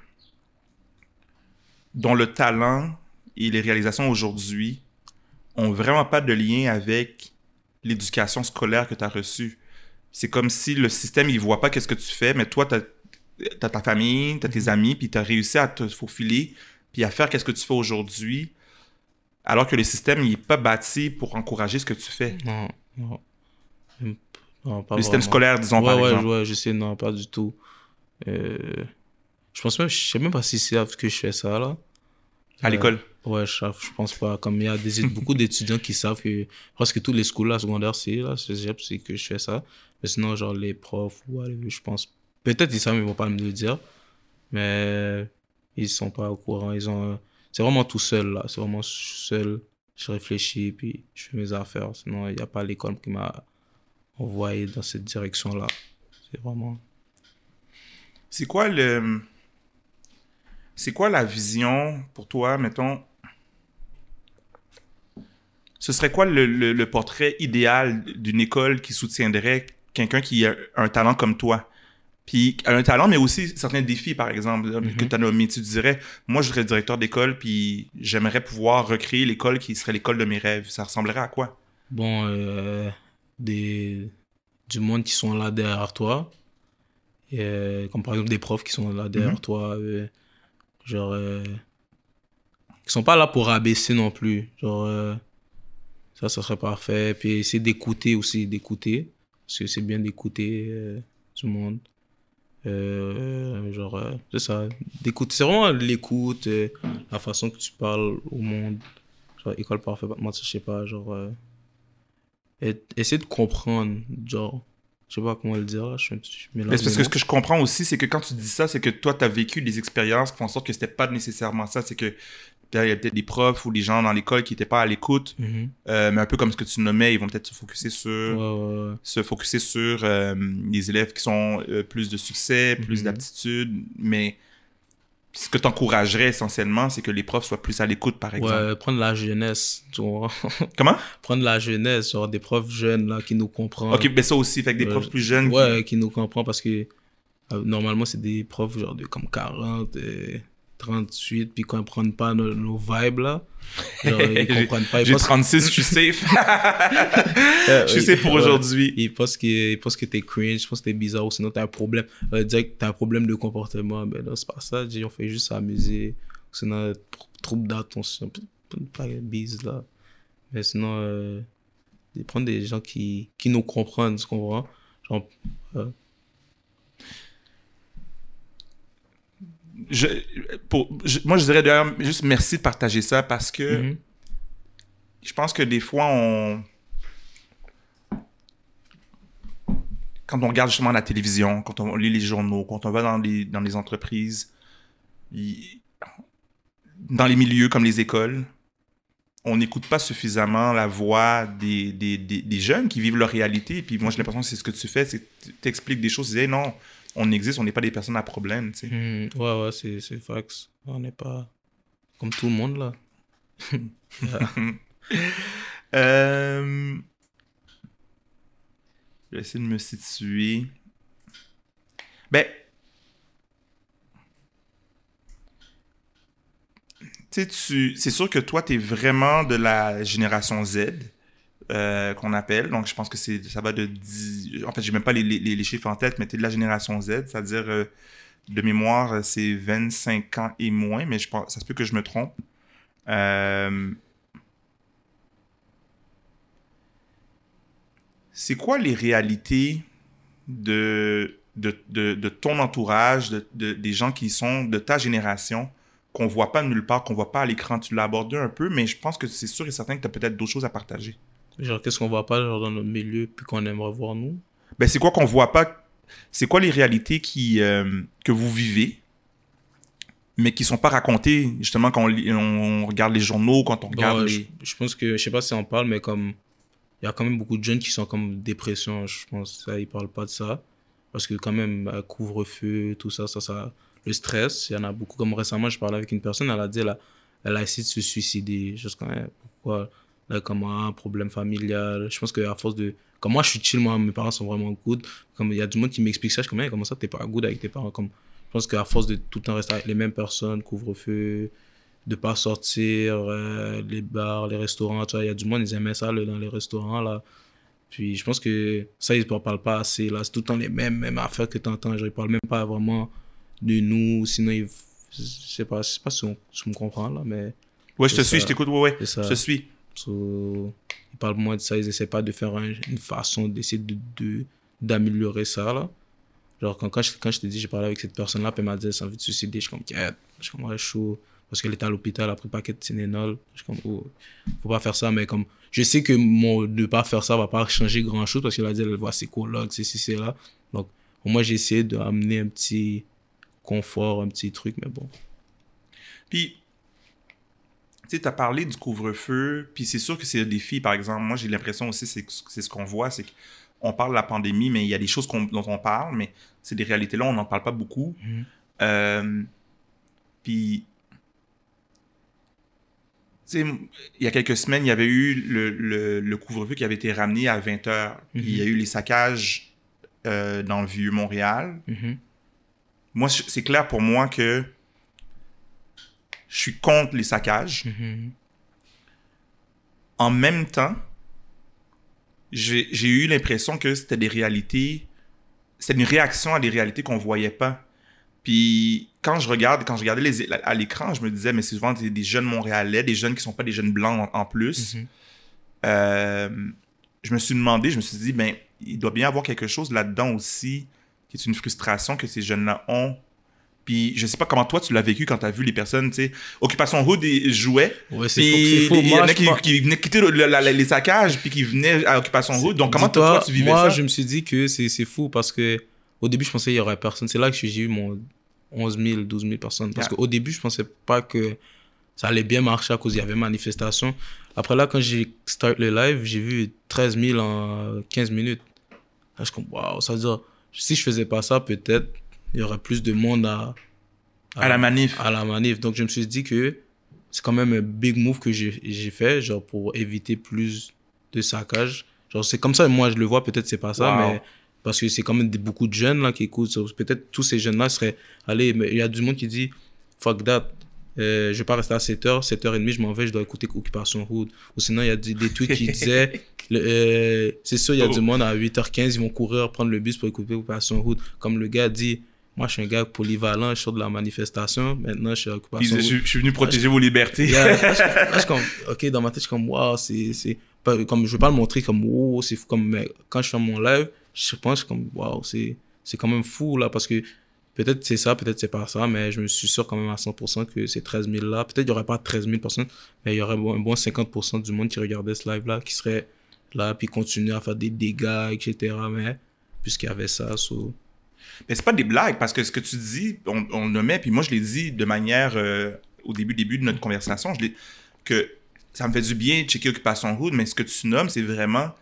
dont le talent et les réalisations aujourd'hui ont vraiment pas de lien avec l'éducation scolaire que tu as reçue. C'est comme si le système, il voit pas qu'est-ce que tu fais, mais toi, tu as, ta famille, tu as tes amis, puis tu as réussi à te faufiler, puis à faire qu'est-ce que tu fais aujourd'hui, alors que le système, il est pas bâti pour encourager ce que tu fais. Non, non. Pas le système vraiment. scolaire, disons, ouais, par ouais, exemple. ouais, je sais, non, pas du tout. Euh, je pense même, je sais même pas s'ils savent que je fais ça, là. À l'école. Ouais, je, je pense pas. Comme il y a beaucoup d'étudiants qui savent que presque tous les schools secondaires, c'est là, c'est que je fais ça. Mais sinon, genre les profs, ouais, je pense. Peut-être ils savent, mais ils vont pas me le dire. Mais ils sont pas au courant. Ils ont. C'est vraiment tout seul là. C'est vraiment seul. Je réfléchis, puis je fais mes affaires. Sinon, il n'y a pas l'école qui m'a envoyé dans cette direction là. C'est vraiment. C'est quoi le. C'est quoi la vision pour toi, mettons. Ce serait quoi le, le- le portrait idéal d'une école qui soutiendrait quelqu'un qui a un talent comme toi? Puis un talent, mais aussi certains défis, par exemple, que tu as nommé. Tu dirais, moi, je serais directeur d'école, puis j'aimerais pouvoir recréer l'école qui serait l'école de mes rêves. Ça ressemblerait à quoi? bon, euh, des, du monde qui sont là derrière toi. Et, euh, comme par exemple des profs qui sont là derrière Mhm. toi. euh, genre, qui sont pas là pour abaisser non plus. Genre, ça, ça serait parfait. Puis essayer d'écouter aussi, d'écouter. Parce que c'est bien d'écouter euh, tout le monde. Euh, genre, euh, c'est ça. D'écouter. C'est vraiment l'écoute, euh, la façon que tu parles au monde. Genre, école parfaite, moi, je sais pas, genre. et- essayer de comprendre, genre. Je sais pas comment le dire. Je, parce que ce que je comprends aussi, c'est que quand tu dis ça, c'est que toi, tu as vécu des expériences qui font en sorte que c'était pas nécessairement ça. C'est que il y a peut-être des profs ou des gens dans l'école qui n'étaient pas à l'écoute, Mhm. euh, mais un peu comme ce que tu nommais, ils vont peut-être se focuser sur, Ouais, se focuser sur euh, les élèves qui sont euh, plus de succès, plus Mhm. d'aptitude, mais ce que tu encouragerais essentiellement, c'est que les profs soient plus à l'écoute, par exemple. Ouais, prendre la jeunesse, tu vois. Comment? Prendre la jeunesse, genre des profs jeunes, là, qui nous comprennent. Ok, mais ça aussi, fait que des profs plus jeunes. Ouais, qui nous comprennent parce que euh, normalement, c'est des profs genre de comme 40, euh, 38, puis ils comprennent pas nos, nos vibes, là. Genre, ils comprennent pas. J'ai pensent- 36, je suis safe. Euh, je suis safe pour aujourd'hui. Ils pensent que, ils pensent que t'es cringe, ils pensent que t'es bizarre, ou sinon t'as un problème. Euh, dire que t'as un problème de comportement, mais non, c'est pas ça. On fait juste s'amuser. Sinon, tr- trouble d'attention. Pas bise là. Mais sinon, euh, de prendre des gens qui, qui nous comprennent, tu comprends? Genre, je, pour, je- moi, je dirais d'ailleurs juste merci de partager ça parce que mhm. je pense que des fois, on. Quand on regarde justement la télévision, quand on lit les journaux, quand on va dans les, dans les entreprises, dans les milieux comme les écoles, on n'écoute pas suffisamment la voix des, des, des, des jeunes qui vivent leur réalité. Et puis moi, j'ai l'impression que c'est ce que tu fais, c'est que tu expliques des choses, tu dis, Hey, non, on existe, on n'est pas des personnes à problème. tu sais. Mhm. Ouais, ouais, c'est, c'est fax. On n'est pas comme tout le monde là. Euh, Je vais essayer de me situer. Ben. Tu sais, tu... c'est sûr que toi, tu es vraiment de la génération Z, euh, qu'on appelle. Donc, je pense que ça va de 10... En fait, j'ai même pas les, chiffres en tête, mais tu es de la génération Z, c'est-à-dire, euh, de mémoire, c'est 25 ans et moins, mais je pense, ça se peut que je me trompe. Euh, c'est quoi les réalités de, ton entourage, de, de- des gens qui sont de ta génération, qu'on voit pas nulle part, qu'on voit pas à l'écran? Tu l'as abordé un peu, mais je pense que c'est sûr et certain que tu as peut-être d'autres choses à partager. Genre, qu'est-ce qu'on voit pas genre, dans notre milieu, puis qu'on aimerait voir nous? Ben, c'est quoi qu'on voit pas? C'est quoi les réalités qui, euh, que vous vivez, mais qui sont pas racontées, justement, quand on, regarde les journaux, quand on regarde les... je, je pense que, je sais pas si on parle, mais comme, il y a quand même beaucoup de jeunes qui sont comme dépression, je pense, ça, ils parlent pas de ça. Parce que quand même, euh, couvre-feu, tout ça, ça, ça, le stress, il y en a beaucoup. Comme récemment, je parlais avec une personne, elle a dit, elle a, elle a essayé de se suicider. Quand même, pourquoi Là, comme un problème familial. Je pense qu'à force de. Comme moi, je suis chill, moi, mes parents sont vraiment good. Comme il y a du monde qui m'explique ça, je suis comme, comment ça, t'es pas good avec tes parents? Comme, Je pense qu'à force de tout le temps rester avec les mêmes personnes, couvre-feu, de pas sortir, euh, les bars, les restaurants, tu vois, il y a du monde, ils aimaient ça là, dans les restaurants, là. Puis je pense que ça, ils ne parlent pas assez, là. C'est tout le temps les mêmes, mêmes affaires que tu entends. Genre, ils parlent même pas vraiment de nous, sinon ils. Je sais pas, je sais pas si on, me comprends, là, mais. Ouais, je te suis, je t'écoute, ouais, ouais. Je te suis. Ils parlent moins de ça, ils essaient pas de faire une façon d'essayer de, d'améliorer ça, là. Genre, quand, quand, je, quand je te dis, j'ai parlé avec cette personne-là, elle m'a dit, elle envie de suicider, je suis comme, je suis comme, chaud parce qu'elle était à l'hôpital, elle a pris paquet de Tylenol. Je suis comme, oh, faut pas faire ça, mais comme, je sais que mon, de pas faire ça va pas changer grand chose parce qu'elle a dit, elle voit ses collègues, c'est c'est là. Donc, moins, j'ai essayé d'amener un petit confort, un petit truc, mais bon. Puis, tu sais, tu as parlé du couvre-feu, puis c'est sûr que c'est un défi, par exemple. Moi, j'ai l'impression aussi, c'est ce qu'on voit, c'est qu'on parle de la pandémie, mais il y a des choses dont on parle, mais c'est des réalités là, on n'en parle pas beaucoup. Mm-hmm. Euh, puis, il y a quelques semaines, il y avait eu le, le, couvre-feu qui avait été ramené à 20 h Il y a mhm. eu les saccages euh, dans le vieux Montréal. Mhm. Moi, c'est clair pour moi que je suis contre les saccages. Mhm. En même temps, j'ai eu l'impression que c'était des réalités, c'était une réaction à des réalités qu'on voyait pas. Puis quand je regarde, quand je regardais les, à l'écran, je me disais, mais c'est souvent des, jeunes Montréalais, des jeunes qui sont pas des jeunes blancs en, plus. Mhm. Euh, je me suis demandé, je me suis dit, ben, il doit bien y avoir quelque chose là-dedans aussi, qui est une frustration que ces jeunes-là ont. Puis je sais pas comment toi tu l'as vécu quand tu as vu les personnes, tu sais, Occupation Hood jouaient. Ouais, c'est faux. Il y en a qui, venaient quitter les saccages puis qui venaient à Occupation Hood. Donc comment toi, tu vivais ça? Moi, je me suis dit que c'est fou parce que au début, je pensais qu'il y aurait personne. C'est là que j'ai eu mon 11 000, 12 000 personnes. Parce qu'au début, je pensais pas que ça allait bien marcher à cause il y avait manifestation. Après là, quand j'ai start le live, j'ai vu 13 000 en 15 minutes. Là, je suis comme, waouh, ça veut dire, si je faisais pas ça, peut-être il y aurait plus de monde à, à, la manif. À la manif. Donc, je me suis dit que c'est quand même un big move que j'ai fait, genre pour éviter plus de saccage. Genre, c'est comme ça, moi je le vois, peut-être c'est pas ça, mais parce que c'est quand même beaucoup de jeunes là qui écoutent. Peut-être tous ces jeunes-là seraient. Allez, mais il y a du monde qui dit fuck that. Euh, je vais pas rester à 7h, 7h30, je m'en vais, je dois écouter Occupation Hood. Ou sinon, il y a des, tweets qui disaient euh, c'est sûr, il y a du monde à 8h15, ils vont courir prendre le bus pour écouter Occupation Hood. Comme le gars dit moi, je suis un gars polyvalent, je sors de la manifestation, maintenant, je suis à Occupation Hood. Je, suis venu protéger vos libertés. je, comme, ok, dans ma tête, je suis comme, waouh, c'est. Comme, je veux pas le montrer comme, wow, c'est fou. Comme, mais quand je fais mon live, je pense comme, waouh, c'est, c'est quand même fou, là, parce que peut-être c'est ça, peut-être c'est pas ça, mais je me suis sûr quand même à 100% que ces 13 000 là, peut-être il y aurait pas 13 000 personnes, mais il y aurait un bon 50% du monde qui regardait ce live là, qui serait là, puis continuer à faire des dégâts, etc. Mais, puisqu'il y avait ça, so... Mais c'est pas des blagues, parce que ce que tu dis, on, on le met, puis moi je l'ai dit de manière, euh, au début, début de notre conversation, je que ça me fait du bien de checker Occupation Hood, mais ce que tu nommes, c'est vraiment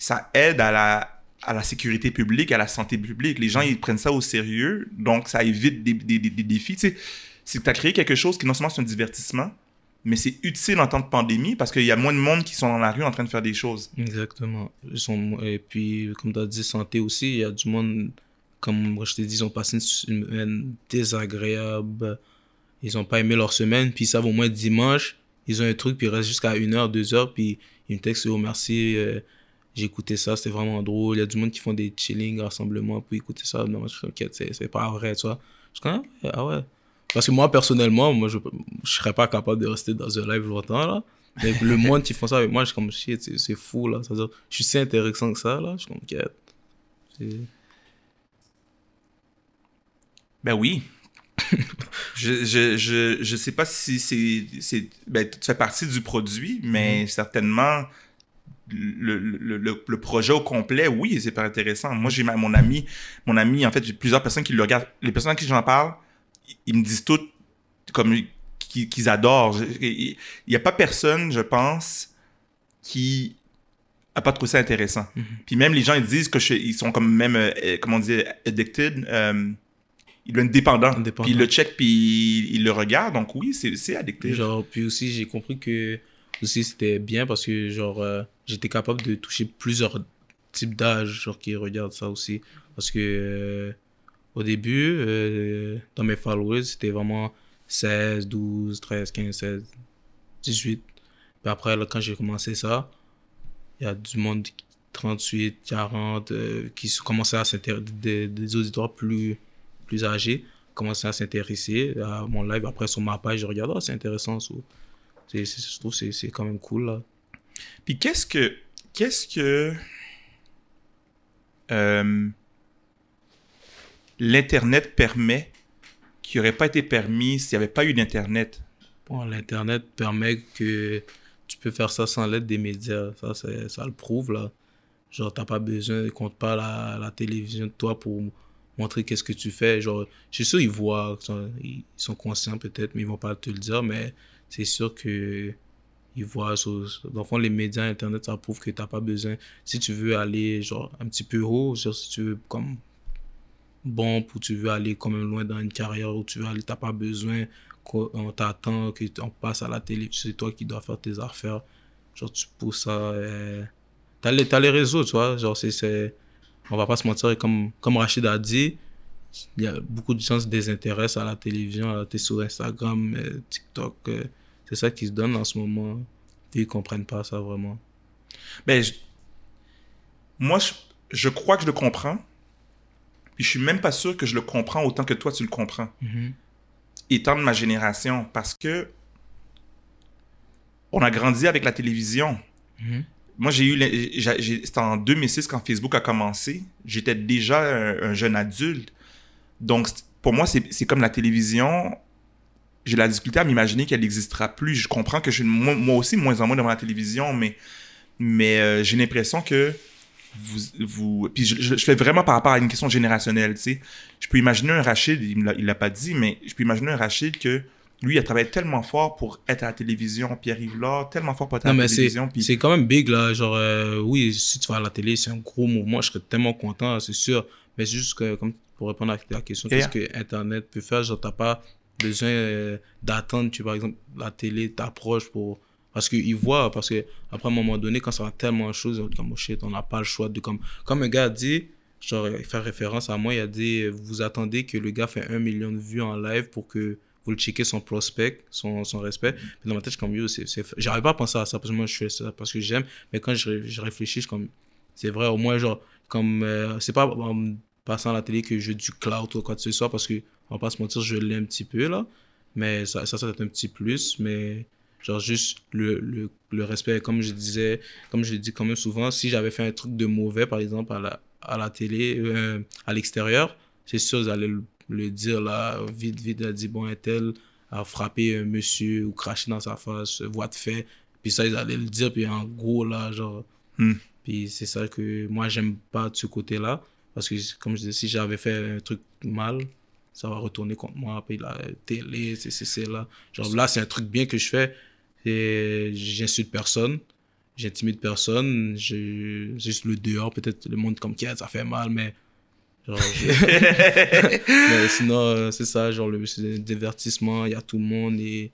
ça aide à la, à la sécurité publique, à la santé publique. Les gens, ils prennent ça au sérieux, donc ça évite des, des, des, défis. Tu sais, c'est que tu as créé quelque chose qui non seulement c'est un divertissement, mais c'est utile en temps de pandémie parce qu'il y a moins de monde qui sont dans la rue en train de faire des choses. Exactement. Ils sont, et puis, comme tu as dit, santé aussi, il y a du monde, comme je t'ai dit, ils ont passé une semaine désagréable. Ils n'ont pas aimé leur semaine, puis ils savent au moins dimanche, ils ont un truc, puis ils restent jusqu'à une heure, deux heures, puis ils me textent, oh merci. Euh, j'ai écouté ça, c'était vraiment drôle. Il y a du monde qui font des chilling, rassemblements pour écouter ça. Non, je suis c'est pas vrai, tu vois. Je suis ah ouais. Parce que moi, personnellement, moi, je, je serais pas capable de rester dans un live longtemps, là. Mais le monde qui font ça avec moi, je suis comme, shit, c'est fou, là. je suis si intéressant que ça, là. Je suis comme, quête. Ben oui. je, je, je, je sais pas si c'est. Ben, tu fais partie du produit, mais mm-hmm. certainement le, le, le, projet au complet, oui, c'est pas intéressant. Moi, j'ai mon ami, mon ami, en fait, j'ai plusieurs personnes qui le regardent. Les personnes à qui j'en parle, ils me disent toutes comme qu'ils adorent. Il n'y a pas personne, je pense, qui a pas trouvé ça intéressant. Mm-hmm. Puis même les gens, ils disent que ils sont comme même, euh, comment dire, addicted. Euh, il devient dépendant. Dépendant. Puis il le check, puis il, il le regarde. Donc oui, c'est addictif. Genre, puis aussi, j'ai compris que aussi c'était bien parce que genre euh, j'étais capable de toucher plusieurs types d'âge genre qui regardent ça aussi parce que euh, au début euh, dans mes followers c'était vraiment 16 12 13 15 16 18 puis après là, quand j'ai commencé ça il y a du monde 38 40 euh, qui commençaient à s'intéresser des, des auditoires plus plus âgés commençaient à s'intéresser à mon live après sur ma page je regarde ah, c'est intéressant. C'est- je trouve que c'est- c'est quand même cool là Puis qu'est-ce que. Qu'est-ce que. euh, L'Internet permet qui n'aurait pas été permis s'il n'y avait pas eu d'Internet. Bon, l'Internet permet que tu peux faire ça sans l'aide des médias. Ça, ça le prouve, là. Genre, t'as pas besoin, ils comptent pas la, la télévision de toi pour montrer qu'est-ce que tu fais. Genre, je suis sûr ils voient, ils sont, conscients peut-être, mais ils vont pas te le dire, mais c'est sûr que ils voient. dans le fond, les médias, Internet, ça prouve que t'as pas besoin. Si tu veux aller, genre, un petit peu haut, genre, si tu veux, comme, bon, pour tu veux aller quand même loin dans une carrière où tu veux aller, t'as pas besoin qu'on t'attend, qu'on passe à la télé, c'est toi qui dois faire tes affaires. Genre, tu pousses ça. euh, T'as les, t'as les réseaux, tu vois. Genre, c'est. On va pas se mentir, comme, comme Rachid a dit, il y a beaucoup de gens se désintéressent à la télévision, t'es sur Instagram, euh, TikTok. euh, c'est ça qui se donne en ce moment. Ils comprennent pas ça vraiment. Ben, moi, je, je crois que je le comprends. Puis je suis même pas sûr que je le comprends autant que toi, tu le comprends. Étant de ma génération. Parce que. On a grandi avec la télévision. Mhm. Moi, j'ai eu. les- j'ai- j'ai- C'était en 2006 quand Facebook a commencé. J'étais déjà un, un jeune adulte. Donc, pour moi, c'est c'est comme la télévision. J'ai la difficulté à m'imaginer qu'elle n'existera plus. Je comprends que je suis moi, moi aussi moins en moins devant la télévision, mais, mais euh, j'ai l'impression que vous. vous puis je, je- je fais vraiment par rapport à une question générationnelle. Tu sais. Je peux imaginer un Rachid, il ne l'a pas dit, mais je peux imaginer un Rachid que lui, il a travaillé tellement fort pour être à la télévision. Pierre-Yves Lard, tellement fort pour être à la mais télévision. Puis c'est quand même big, là. Genre, euh, oui, si tu vas à la télé, c'est un gros mouvement. Je serais tellement content, c'est sûr. Mais c'est juste que, comme pour répondre à ta question, qu'est-ce que Internet peut faire? Genre, t'as pas besoin euh, d'attendre que, par exemple, la télé t'approche pour. Parce qu'ils voient, parce que après un moment donné, quand ça va tellement de choses, comme oh shit, on n'a pas le choix de. Comme, comme un gars a dit, genre, il fait référence à moi, il a dit Vous attendez que le gars fait un million de vues en live pour que vous le checkez son prospect, son, son respect. Dans ma tête, je suis comme yo, c'est. c'est- J'arrive pas à penser à ça parce que moi, je fais ça parce que j'aime. Mais quand je, je réfléchis, je comme. C'est vrai, au moins, genre, comme. euh, c'est pas en passant à la télé que je du cloud ou quoi que ce soit parce que, on va pas se mentir, je l'ai un petit peu là. Mais ça, ça, ça être un petit plus. Mais genre, juste le, le, le respect, comme je disais, comme je le dis quand même souvent, si j'avais fait un truc de mauvais, par exemple, à la, à la télé, euh, à l'extérieur, c'est sûr, ils allaient le, le dire là, vite, vite, a dit, bon, un tel a frappé un monsieur ou craché dans sa face, voie de fait. Puis ça, ils allaient le dire, puis en gros, là, genre. Hmm. Puis c'est ça que moi, j'aime pas de ce côté-là. Parce que, comme je disais, si j'avais fait un truc mal, ça va retourner contre moi. Puis la télé, c'est là. Genre là, c'est un truc bien que je fais. Et J'insulte personne. J'intimide personne. Je, juste le dehors, peut-être le monde comme qui ça fait mal, mais. Genre, je- mais sinon, euh, c'est ça, genre, le c'est divertissement, il y a tout le monde et.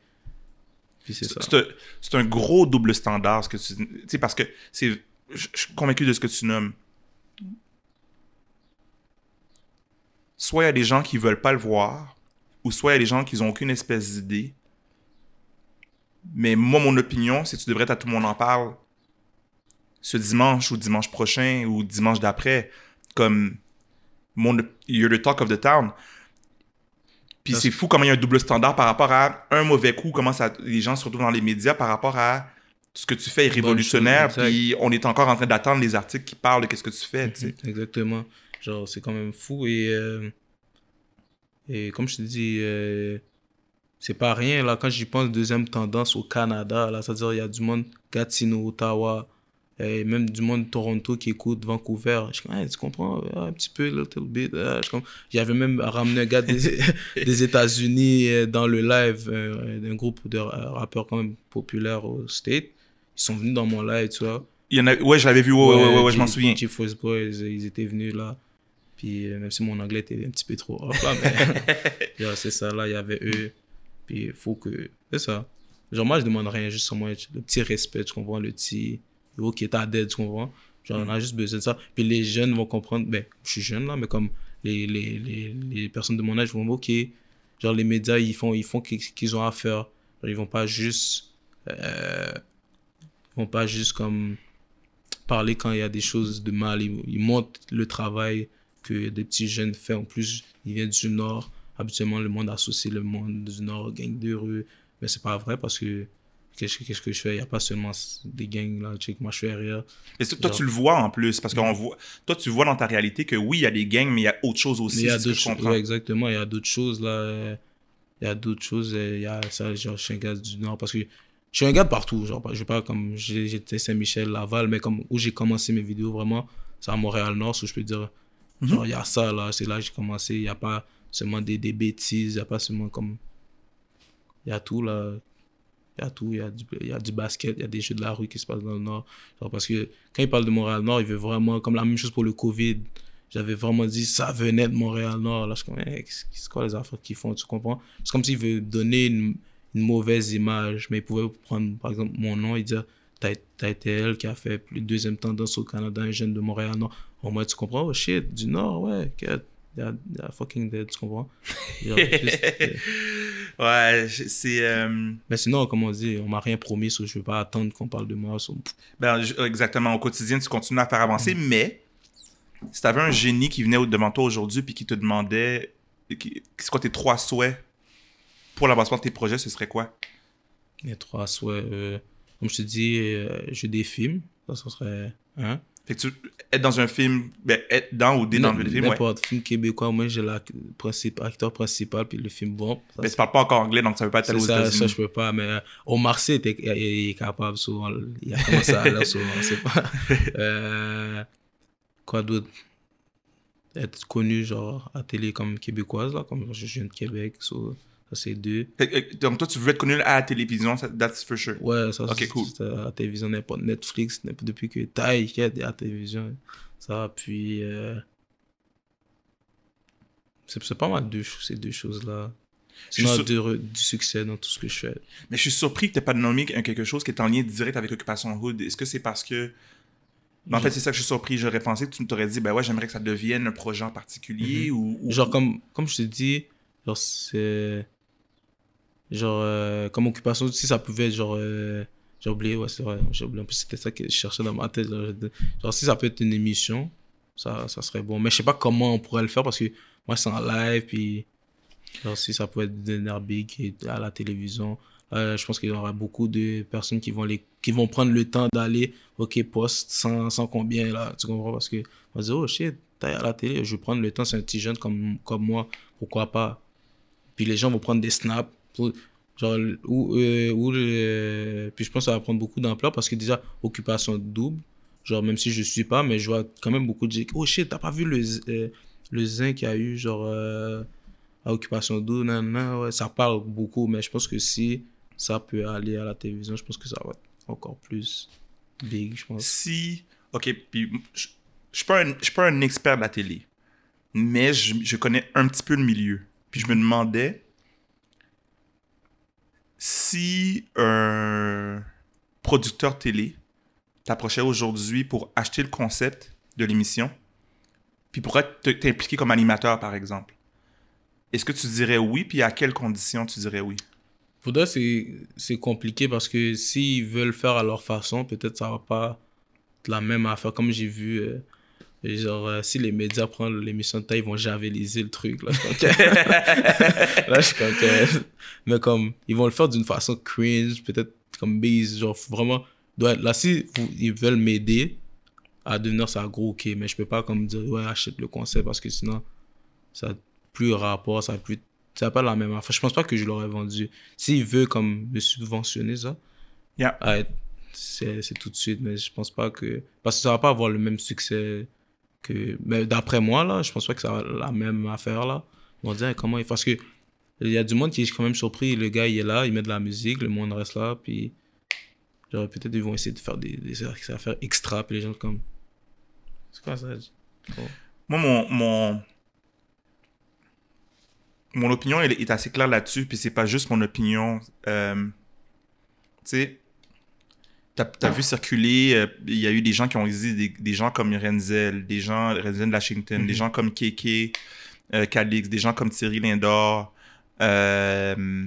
Puis c'est ça. C'est un, c'est un gros double standard, ce que tu tu sais, parce que c'est, je je suis convaincu de ce que tu nommes. Soit il y a des gens qui veulent pas le voir, ou soit il y a des gens qui n'ont aucune espèce d'idée. Mais moi, mon opinion, c'est que tu devrais être à tout le monde en parle ce dimanche ou dimanche prochain ou dimanche d'après. Comme mon, you're the talk of the town. Puis c'est fou comment il y a un double standard par rapport à un mauvais coup, comment ça, les gens se retrouvent dans les médias par rapport à ce que tu fais est révolutionnaire, puis on est encore en train d'attendre les articles qui parlent de qu'est-ce que tu fais. Exactement. Genre, c'est quand même fou. Et, euh, et comme je te dis, euh, c'est pas rien. Là, quand j'y pense, deuxième tendance au Canada, là, c'est-à-dire il y a du monde Gatineau, Ottawa, et même du monde Toronto qui écoute Vancouver. Je Hey, tu comprends un petit peu, little bit. Je suis comme- J'avais même ramené un gars des, des États-Unis euh, dans le live euh, d'un groupe de ra- rappeurs quand même populaires au State. Ils sont venus dans mon live, tu vois. Il y en a, ouais, je l'avais vu, ouais, ouais, ouais, ouais, je m'en souviens. Chief Boys, ils étaient venus là. Puis euh, même si mon anglais était un petit peu trop off là, mais c'est ça, là, il y avait eux. Puis il faut que. C'est ça. Genre, moi, je demande rien, juste moi, le petit respect, tu comprends, le petit. Ok, t'as d'aide, tu comprends. Genre, on a juste besoin de ça. Puis les jeunes vont comprendre, ben, je suis jeune là, mais comme les, les, les, personnes de mon âge vont ok, genre les médias, ils font, ils font ce qu'ils ont à faire. Genre, ils vont pas juste. Euh, ils vont pas juste comme parler quand il y a des choses de mal. Ils montrent le travail que des petits jeunes font. En plus, ils viennent du Nord. Habituellement, le monde associe le monde du Nord aux gangs de rue. Mais c'est pas vrai parce que qu'est-ce que, que je fais? Il n'y a pas seulement des gangs là. Tu sais, moi, je fais rien. Et toi, tu le vois en plus, parce que voit, toi, tu vois dans ta réalité que oui, il y a des gangs, mais il y a autre chose aussi. Il y a que d'autres choses. ouais, exactement. Il y a d'autres choses là. Il y a d'autres choses. Il y a ça, genre, je suis un gars du Nord parce que je suis un gars de partout. Genre, je pas comme j'étais Saint-Michel, Laval, mais comme où j'ai commencé mes vidéos vraiment, c'est à Montréal-Nord, où je peux dire, Mhm. genre, il y a ça là, c'est là que j'ai commencé. Il n'y a pas seulement des, des bêtises, il n'y a pas seulement comme. Il y a tout là. Il y a tout, il y a, du, y a du basket, il y a des jeux de la rue qui se passent dans le Nord. Parce que quand il parle de Montréal-Nord, il veut vraiment, comme la même chose pour le Covid, j'avais vraiment dit ça venait de Montréal-Nord. Là, je suis comme, Hey, c'est quoi les affaires qu'ils font, tu comprends? C'est comme s'il veut donner une, mauvaise image, mais il pouvait prendre, par exemple, mon nom et dire, t'as été elle qui a fait le deuxième tendance au Canada, un jeune de Montréal-Nord. Au moins, tu comprends? Oh shit, du Nord, ouais, que- il y a, il y a fucking dead, tu comprends? Genre, juste, euh, ouais, c'est. euh, mais sinon, comme on dit, on m'a rien promis, so je veux pas attendre qu'on parle de moi. so, Ben, exactement. Au quotidien, tu continues à faire avancer, mais si tu avais un génie qui venait devant toi aujourd'hui puis qui te demandait c'est quoi tes trois souhaits pour l'avancement de tes projets, ce serait quoi? Les trois souhaits. euh, comme je te dis, euh, je des films. Ça, ça serait un. Fait que tu être dans un film, ben, être dans ou dans le film, ouais. N'importe, film québécois, moi j'ai l'acteur principal, puis le film bon. Ça, Mais tu parles pas encore anglais, donc ça veut pas être aux ça, ça, je peux pas. Mais euh, Omar Sy il, il est capable, souvent. Il a commencé à l'air souvent, on sait pas. Euh, quoi d'autre? Être connu, genre, à télé comme québécoise, là, comme je viens de Québec, so, ça c'est deux. Euh, Donc toi, tu veux être connu à la télévision, ça- that's for sure. Ouais, ça, Ok, c'est- cool. à la télévision, n'importe Netflix, depuis que il y a la télévision. Ça, puis. euh, c'est c'est pas mal deux, ces deux choses-là. Sinon, sûr- du, succès dans tout ce que je fais. Mais je suis surpris que tu pas nommé quelque chose qui est en lien direct avec l'occupation hood. Est-ce que c'est parce que... En fait, c'est ça que je suis surpris. J'aurais pensé que tu t'aurais dit, ben ouais, j'aimerais que ça devienne un projet en particulier ou, ou-. Genre, comme, comme je te dis, genre, c'est. Genre, euh, comme occupation, si ça pouvait être genre. euh, j'ai oublié, ouais, c'est vrai, j'ai oublié. En plus, c'était ça que je cherchais dans ma tête. Genre, si ça peut être une émission, ça, ça serait bon. Mais je sais pas comment on pourrait le faire parce que moi, c'est en live, puis. Genre, si ça pouvait devenir big et à la télévision, euh, je pense qu'il y aura beaucoup de personnes qui vont, les, qui vont prendre le temps d'aller, ok, poste sans, sans combien, là, tu comprends? Parce que, on va dire, oh shit, t'es à la télé, je vais prendre le temps, c'est un petit jeune comme, comme moi, pourquoi pas? Puis les gens vont prendre des snaps, genre, ou, euh, ou le- puis je pense que ça va prendre beaucoup d'ampleur parce que déjà, occupation double, genre, même si je suis pas, mais je vois quand même beaucoup de gens, oh shit, t'as pas vu le, euh, le zin qu'il y a eu, genre, euh, à occupation double, nan, nan, ouais, ça parle beaucoup, mais je pense que si ça peut aller à la télévision, je pense que ça va être encore plus big, je pense. si... OK, puis je je suis pas, un- je pas un expert de la télé, mais je, je connais un petit peu le milieu. Puis je me demandais si un producteur télé t'approchait aujourd'hui pour acheter le concept de l'émission, puis pourrait t'impliquer comme animateur, par exemple. Est-ce que tu dirais oui, puis à quelles conditions tu dirais oui? Pour c'est c'est compliqué parce que s'ils veulent faire à leur façon, peut-être ça va pas être la même affaire. Comme j'ai vu, euh, genre, euh, si les médias prennent l'émission de taille, ils vont javeliser le truc. Là, je là, je suis Mais comme, ils vont le faire d'une façon cringe, peut-être comme base, genre, vraiment. doit être- Là, si vous- ils veulent m'aider à devenir ça gros, ok, mais je peux pas comme dire, ouais, achète le concept parce que sinon, ça a plus rapport, ça a plus. Ça n'a pas la même affaire. Je pense pas que je l'aurais vendu. S'il veut comme me subventionner ça, Yeah. ah, c'est c'est tout de suite, mais je pense pas que. Parce que ça va pas avoir le même succès que. Mais d'après moi, là, je pense pas que ça la même affaire, là. Ils comment. Parce que il y a du monde qui est quand même surpris. Le gars, il est là, il met de la musique, le monde reste là, puis. Genre, peut-être ils vont essayer de faire des, des affaires extra, puis les gens, comme. C'est quoi ça? Moi, mon, mon, mon opinion elle est assez claire là-dessus, puis c'est pas juste mon opinion. Euh, tu sais, t'as as vu circuler, euh, il y a eu des gens qui ont des, des gens comme Renzel, des gens, Renzel Washington, des Mhm. gens comme Keke, euh, Calix, des gens comme Thierry Lindor, euh,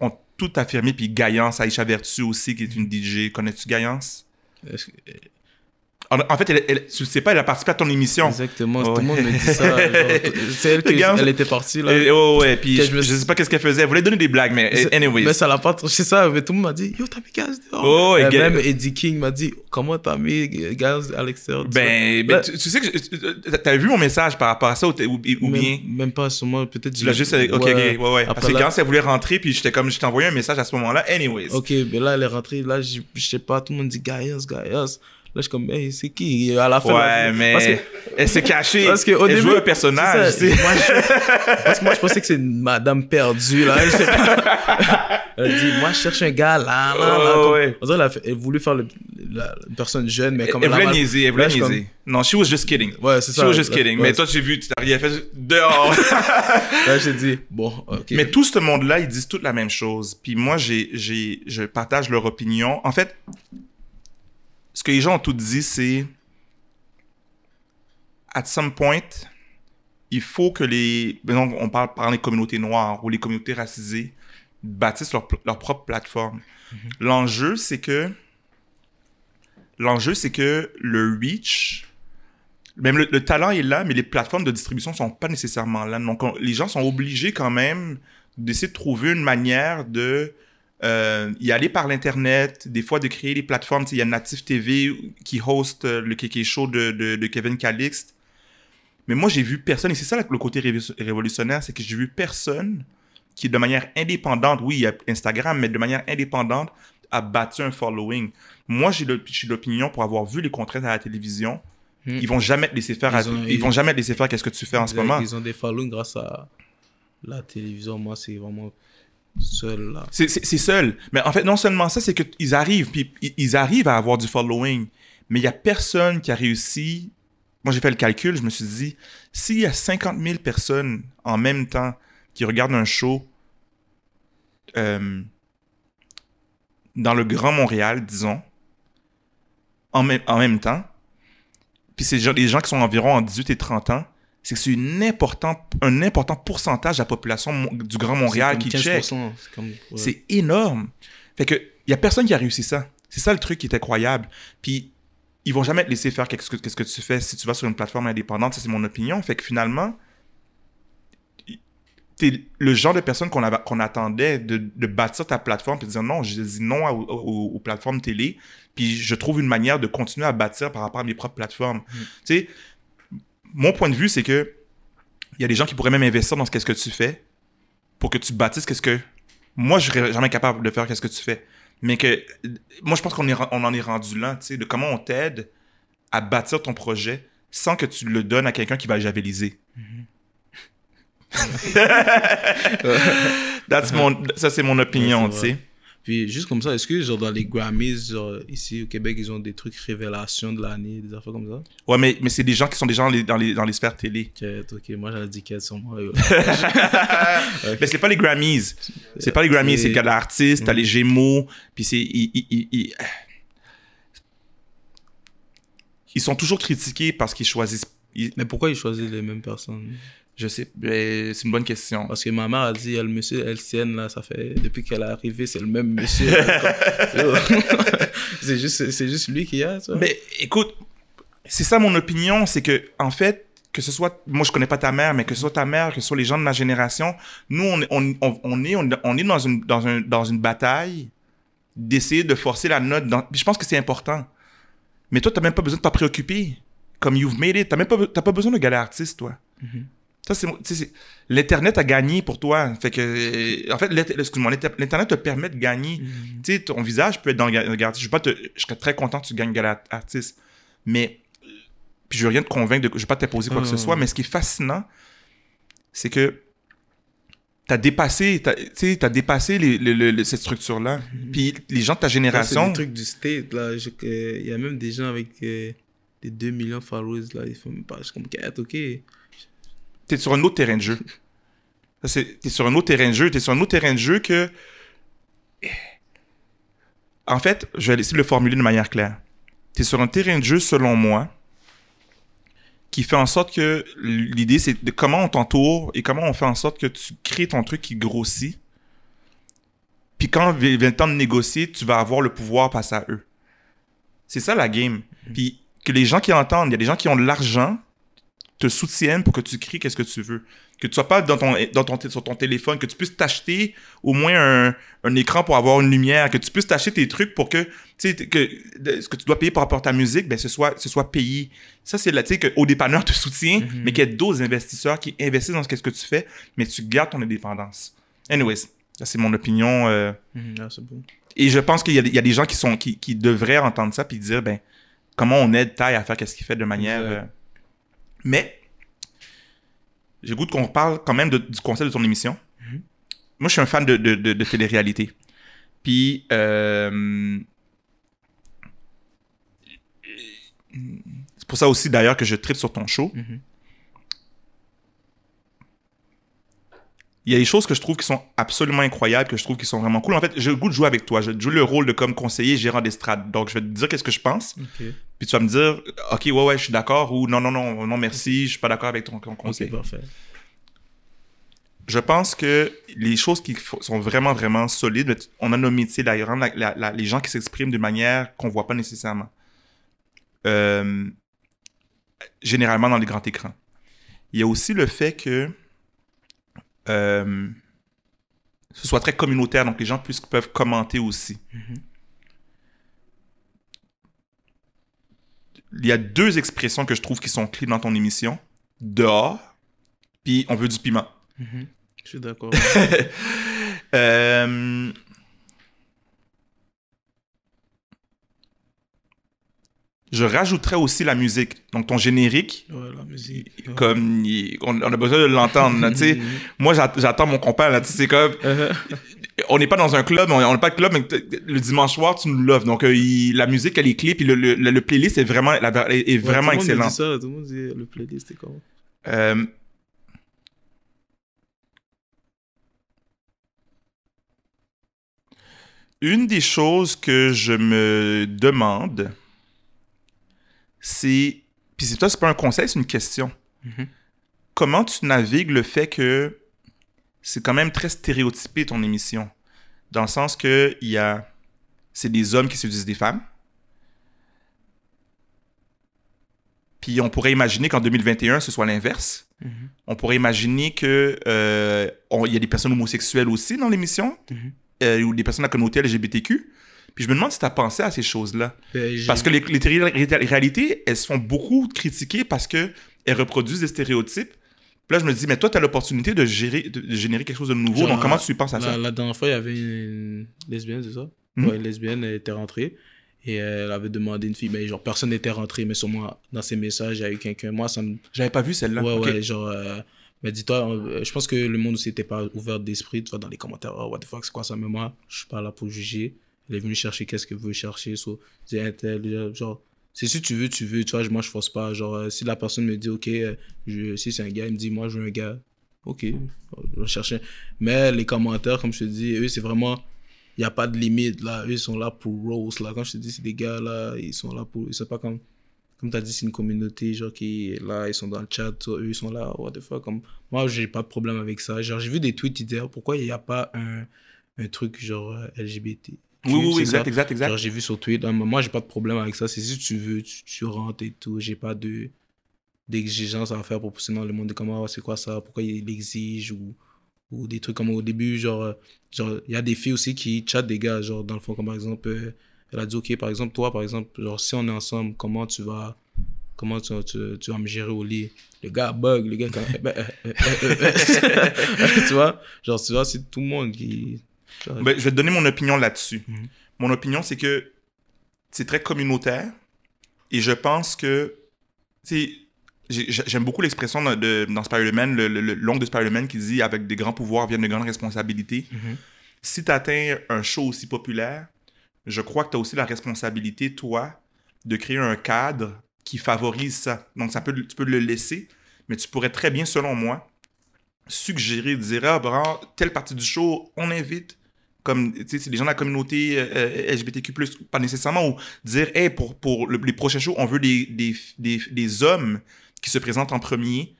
ont tout affirmé, puis Gaillance, Aïcha Vertu aussi, qui est une DJ. Connais-tu Gaillance? En, fait, elle, elle- tu sais pas, elle a participé à ton émission. Exactement, tout le monde me dit ça. C'est elle qui elle était partie là. Et- oh, ouais, puis je, me je sais pas qu'est-ce qu'elle faisait. Elle voulait donner des blagues, mais C'est- anyways. Mais ça l'a pas c'est ça, mais tout le monde m'a dit Yo, t'as mis Gaz dehors. Oh, et même Eddie King m'a dit Comment t'as mis Gaz à l'extérieur Ben, ben, tu, tu sais que t'avais vu mon message par rapport à ça ou, t'es- ou, ou même, bien? Même pas sûrement, peut-être. tu l'as juste ok ok ouais ouais parce Après que quand elle voulait rentrer puis j'étais comme je t'ai envoyé un message à ce moment-là anyways Ok, mais là, elle est rentrée. Là, je sais pas, tout le monde dit Gaius, Gaius. Là, je suis comme, hey, c'est qui? À la fin. ouais mais Parce que, elle s'est cachée parce que au elle début. jouait un personnage ça, moi, je- parce que moi, je pensais que c'est une madame perdue, là. Je sais pas. Elle a dit, moi, je cherche un gars, là, là, là. Comme- ouais. On dirait qu'elle a fait- elle voulait faire le- la, personne jeune, mais comme elle voulait niaiser elle voulait niaiser non she was just kidding Ouais, c'est she ça. was just kidding ouais, mais toi j'ai vu tu t'as rien fait dehors Là, j'ai dit, bon, ok. Mais tout ce monde-là, ils disent toute la même chose. Puis moi, j'ai, j'ai, je partage leur opinion. En fait, ce que les gens ont tout dit, c'est at some point, il faut que les. Donc, on parle par les communautés noires ou les communautés racisées bâtissent leur, leur propre plateforme. L'enjeu, c'est que. L'enjeu, c'est que le reach. Même le, le talent est là, mais les plateformes de distribution sont pas nécessairement là. Donc, on- les gens sont obligés quand même d'essayer de trouver une manière de euh, y aller par l'Internet, des fois de créer des plateformes. Il y a Native TV qui host euh, le Kéké Show de, de, de Kevin Calixte. Mais moi, j'ai vu personne, et c'est ça le côté révo- révolutionnaire, c'est que j'ai vu personne qui, de manière indépendante, oui, il y a Instagram, mais de manière indépendante, a bâti un following. Moi, j'ai l'opinion, pour avoir vu les contraintes à la télévision, Hmm. ils vont jamais te laisser faire, Ils ont- ils vont jamais te laisser faire qu'est-ce que tu fais en ce moment. Ils ont des followings grâce à la télévision. Moi, c'est vraiment C'est- seul. Mais en fait, non seulement ça, c'est qu'ils arrivent, puis ils- arrivent à avoir du following, mais il n'y a personne qui a réussi. Moi, j'ai fait le calcul, je me suis dit, s'il y a 50 000 personnes en même temps qui regardent un show euh, dans le Grand Montréal, disons, en même, en même temps, puis c'est des gens qui sont environ en 18 et 30 ans, c'est que c'est une importante, un important pourcentage de la population du Grand Montréal qui check. 15%, C'est ouais. Énorme. Fait que il y a personne qui a réussi ça. C'est ça le truc qui est incroyable. Puis ils vont jamais te laisser faire qu'est-ce que, qu'est-ce que tu fais si tu vas sur une plateforme indépendante. Ça c'est mon opinion. Fait que finalement, t'es le genre de personne qu'on attendait de, de bâtir ta plateforme puis de dire non, je dis non à- aux, plateformes télé. Puis je trouve une manière de continuer à bâtir par rapport à mes propres plateformes. Tu sais, mon point de vue c'est que il y a des gens qui pourraient même investir dans ce qu'est-ce que tu fais pour que tu bâtisses qu'est-ce que moi je serais jamais capable de faire qu'est-ce que tu fais. Mais que moi je pense qu'on est ren- on en est rendu là tu sais de comment on t'aide à bâtir ton projet sans que tu le donnes à quelqu'un qui va le javeliser. That's mon, ça c'est mon opinion Ouais, tu sais. Puis juste comme ça, est-ce que genre dans les Grammys, genre, ici au Québec, ils ont des trucs révélations de l'année, des affaires comme ça? Ouais mais, mais c'est des gens qui sont déjà dans les, dans les, dans les sphères télé. Quête, ok, moi j'avais dit quête sur moi. yo. mais c'est pas les Grammys. C'est pas les Grammys c'est t'as l'artiste t'as les Gémeaux puis c'est ils, ils- ils- sont toujours critiqués parce qu'ils choisissent Mais pourquoi ils choisissent les mêmes personnes? Je sais, c'est une bonne question. Parce que ma mère a dit, le monsieur LCN, là, ça fait, depuis qu'elle est arrivée, c'est le même monsieur. C'est juste, c'est juste lui qui a, ça. Mais écoute, c'est ça mon opinion, c'est que en fait, que ce soit, moi je connais pas ta mère, mais que ce soit ta mère, que ce soit les gens de ma génération, nous on, est- on, on, on est, on, est dans, une, dans, un, dans une bataille d'essayer de forcer la note. Dans, je pense que c'est important. Mais toi, t'as même pas besoin de t'en préoccuper. Comme you've made it, t'as même pas, pas besoin de galer artiste, toi. Mhm. Ça, c'est, c'est- L'Internet a gagné pour toi. Fait que, euh, en fait, excuse-moi, l'Inter- l'Internet te permet de gagner. Tu sais, ton visage peut être dans le ga- le garde. Je, pas te- je serais très content que tu gagnes Gala Artiste. Mais, euh, puis je veux rien te convaincre, de, je veux pas t'imposer quoi que ce Mhm. soit, mais ce qui est fascinant, c'est que t'as dépassé, t'as, dépassé les- cette structure-là. Mhm. Puis les gens de ta c'est génération, des trucs du state, là. Que- Il y a même des gens avec. euh, des 2 millions de followers, là, ils font même pas. Je suis comme, quête, ok. T'es sur un autre terrain de jeu. T'es sur un autre terrain de jeu. T'es sur un autre terrain de jeu que. En fait, je vais essayer de le formuler de manière claire. T'es sur un terrain de jeu, selon moi, qui fait en sorte que l'idée, c'est de comment on t'entoure et comment on fait en sorte que tu crées ton truc qui grossit. Puis quand vi- vient le temps de négocier, tu vas avoir le pouvoir face à eux. C'est ça la game. Puis que les gens qui entendent, il y a des gens qui ont de l'argent, te soutiennent pour que tu crées qu'est-ce que tu veux. Que tu sois pas dans ton, dans ton, sur ton téléphone, que tu puisses t'acheter au moins un, un écran pour avoir une lumière, que tu puisses t'acheter tes trucs pour que, tu sais, que ce que tu dois payer par rapport à ta musique, ben, ce soit, ce soit payé. Ça, c'est là, tu sais, qu'au dépanneur te soutient, Mhm. mais qu'il y ait d'autres investisseurs qui investissent dans ce que ce que tu fais, mais tu gardes ton indépendance. Anyways, ça, c'est mon opinion. euh, Mhm, bon. et je pense qu'il y, a des- il y a des gens qui, sont, qui, qui devraient entendre ça puis dire, ben, comment on aide Ty à faire qu'est-ce qu'il fait de manière... Mais, j'ai goût qu'on parle quand même de- du concept de ton émission. Mhm. Moi, je suis un fan de, de, de, de télé-réalité. Puis, euh, c'est pour ça aussi, d'ailleurs, que je tripe sur ton show. Mhm. Il y a des choses que je trouve qui sont absolument incroyables, que je trouve qui sont vraiment cool. En fait, j'ai le goût de jouer avec toi. Je joue le rôle de comme conseiller gérant d'estrade. Donc, je vais te dire qu'est-ce que je pense. Ok. Puis tu vas me dire, OK, ouais, ouais, je suis d'accord. Ou non, non, non, non, merci, je suis pas d'accord avec ton, ton conseil. Parfait. Je pense que les choses qui sont vraiment, vraiment solides, on a nos métiers d'ailleurs, les gens qui s'expriment de manière qu'on voit pas nécessairement. Euh, généralement dans les grands écrans. Il y a aussi le fait que euh, ce soit très communautaire, donc les gens puissent, peuvent commenter aussi. Mhm. Il y a deux expressions que je trouve qui sont clés dans ton émission. Dehors, puis on veut du piment. Mhm. Je suis d'accord. Euh, Je rajouterais aussi la musique. Donc, ton générique, ouais, la musique. ouais. comme il- on, on a besoin de l'entendre. là, tu sais. Moi, j'att- j'attends mon compère. Là, tu sais, c'est comme, on n'est pas dans un club, on n'est pas de club, mais le dimanche soir, tu nous l'offres. Donc, euh, il- la musique, elle est clé, puis le, le, le- le playlist est vraiment, la- est, est ouais, vraiment tout le monde excellent. dit ça, tout le monde dit le playlist, c'est comment? Euh, Une des choses que je me demande, c'est. Puis c'est toi, c'est pas un conseil, c'est une question. Mhm. Comment tu navigues le fait que c'est quand même très stéréotypé ton émission? Dans le sens que il y a. C'est des hommes qui séduisent des femmes. Puis on pourrait imaginer qu'en 2021, ce soit l'inverse. Mhm. On pourrait imaginer que euh, y a des personnes homosexuelles aussi dans l'émission, Mhm. euh, ou des personnes de la communauté LGBTQ. Puis je me demande si tu as pensé à ces choses-là. Ben, Parce que les, les réalités, elles se font beaucoup critiquer parce qu'elles reproduisent des stéréotypes. Puis là, je me dis, mais toi, tu as l'opportunité de, gérer, de, générer quelque chose de nouveau. Genre, donc, comment tu penses à ça? La, dernière fois, il y avait une lesbienne, c'est ça? Mhm. Ouais, une lesbienne, elle était rentrée. Et elle avait demandé une fille, mais genre, personne n'était rentré, mais sur moi, dans ses messages, il y a eu quelqu'un. Moi, ça me. J'avais pas vu celle-là. Ouais, Ok. ouais, genre. euh, mais dis-toi, euh, je pense que le monde aussi n'était pas ouvert d'esprit. Tu vois, dans les commentaires, oh, what the fuck, c'est quoi ça? Mais moi, je suis pas là pour juger. Elle est venue chercher qu'est-ce qu'elle veut chercher. So, tel, genre, c'est si tu veux, tu veux. Tu vois, moi, je force pas. Genre, euh, si la personne me dit, ok, euh, je, si c'est un gars, il me dit, moi, je veux un gars. Ok, je vais chercher. Mais les commentaires, comme je te dis, eux, c'est vraiment. Il n'y a pas de limite là. Eux, ils sont là pour Rose. Là. Quand je te dis, c'est des gars là, ils sont là pour. C'est pas comme. Comme tu as dit, c'est une communauté genre qui est là, ils sont dans le chat, eux, ils sont là, what the fuck. Comme... Moi, j'ai pas de problème avec ça. Genre, j'ai vu des tweets qui disaient pourquoi il n'y a pas un, un truc genre euh, LGBT. Oui, oui, oui, exact, ça. exact, exact. J'ai vu sur Twitter. Moi, j'ai pas de problème avec ça. C'est si tu veux, tu, tu rentres et tout. J'ai pas de d'exigence à faire pour pousser dans le monde de comment c'est quoi ça, pourquoi il l'exige ou, ou des trucs comme au début. Genre, euh, genre, il y a des filles aussi qui chattent des gars. Genre, dans le fond, comme par exemple, euh, elle a dit, OK, par exemple, toi, par exemple, genre, si on est ensemble, comment tu vas. Comment tu, tu, tu vas me gérer au lit? Le gars bug, le gars. Quand... tu vois? Genre, tu vois, c'est tout le monde qui. Ben, je vais te donner mon opinion là-dessus. Mhm. Mon opinion, c'est que c'est très communautaire et je pense que, j'aime beaucoup l'expression dans, de- dans Spider-Man, le, le, le l'oncle de Spider-Man qui dit avec des grands pouvoirs viennent de grandes responsabilités. Mhm. Si tu atteins un show aussi populaire, je crois que tu as aussi la responsabilité, toi, de créer un cadre qui favorise ça. Donc, ça peut, tu peux le laisser, mais tu pourrais très bien, selon moi, suggérer, dire, ah, bah, telle partie du show, on invite comme tu sais c'est des gens de la communauté euh, euh, LGBTQ+, pas nécessairement, ou dire, hey, pour, pour le- les prochains shows, on veut des, des, des, des hommes qui se présentent en premier,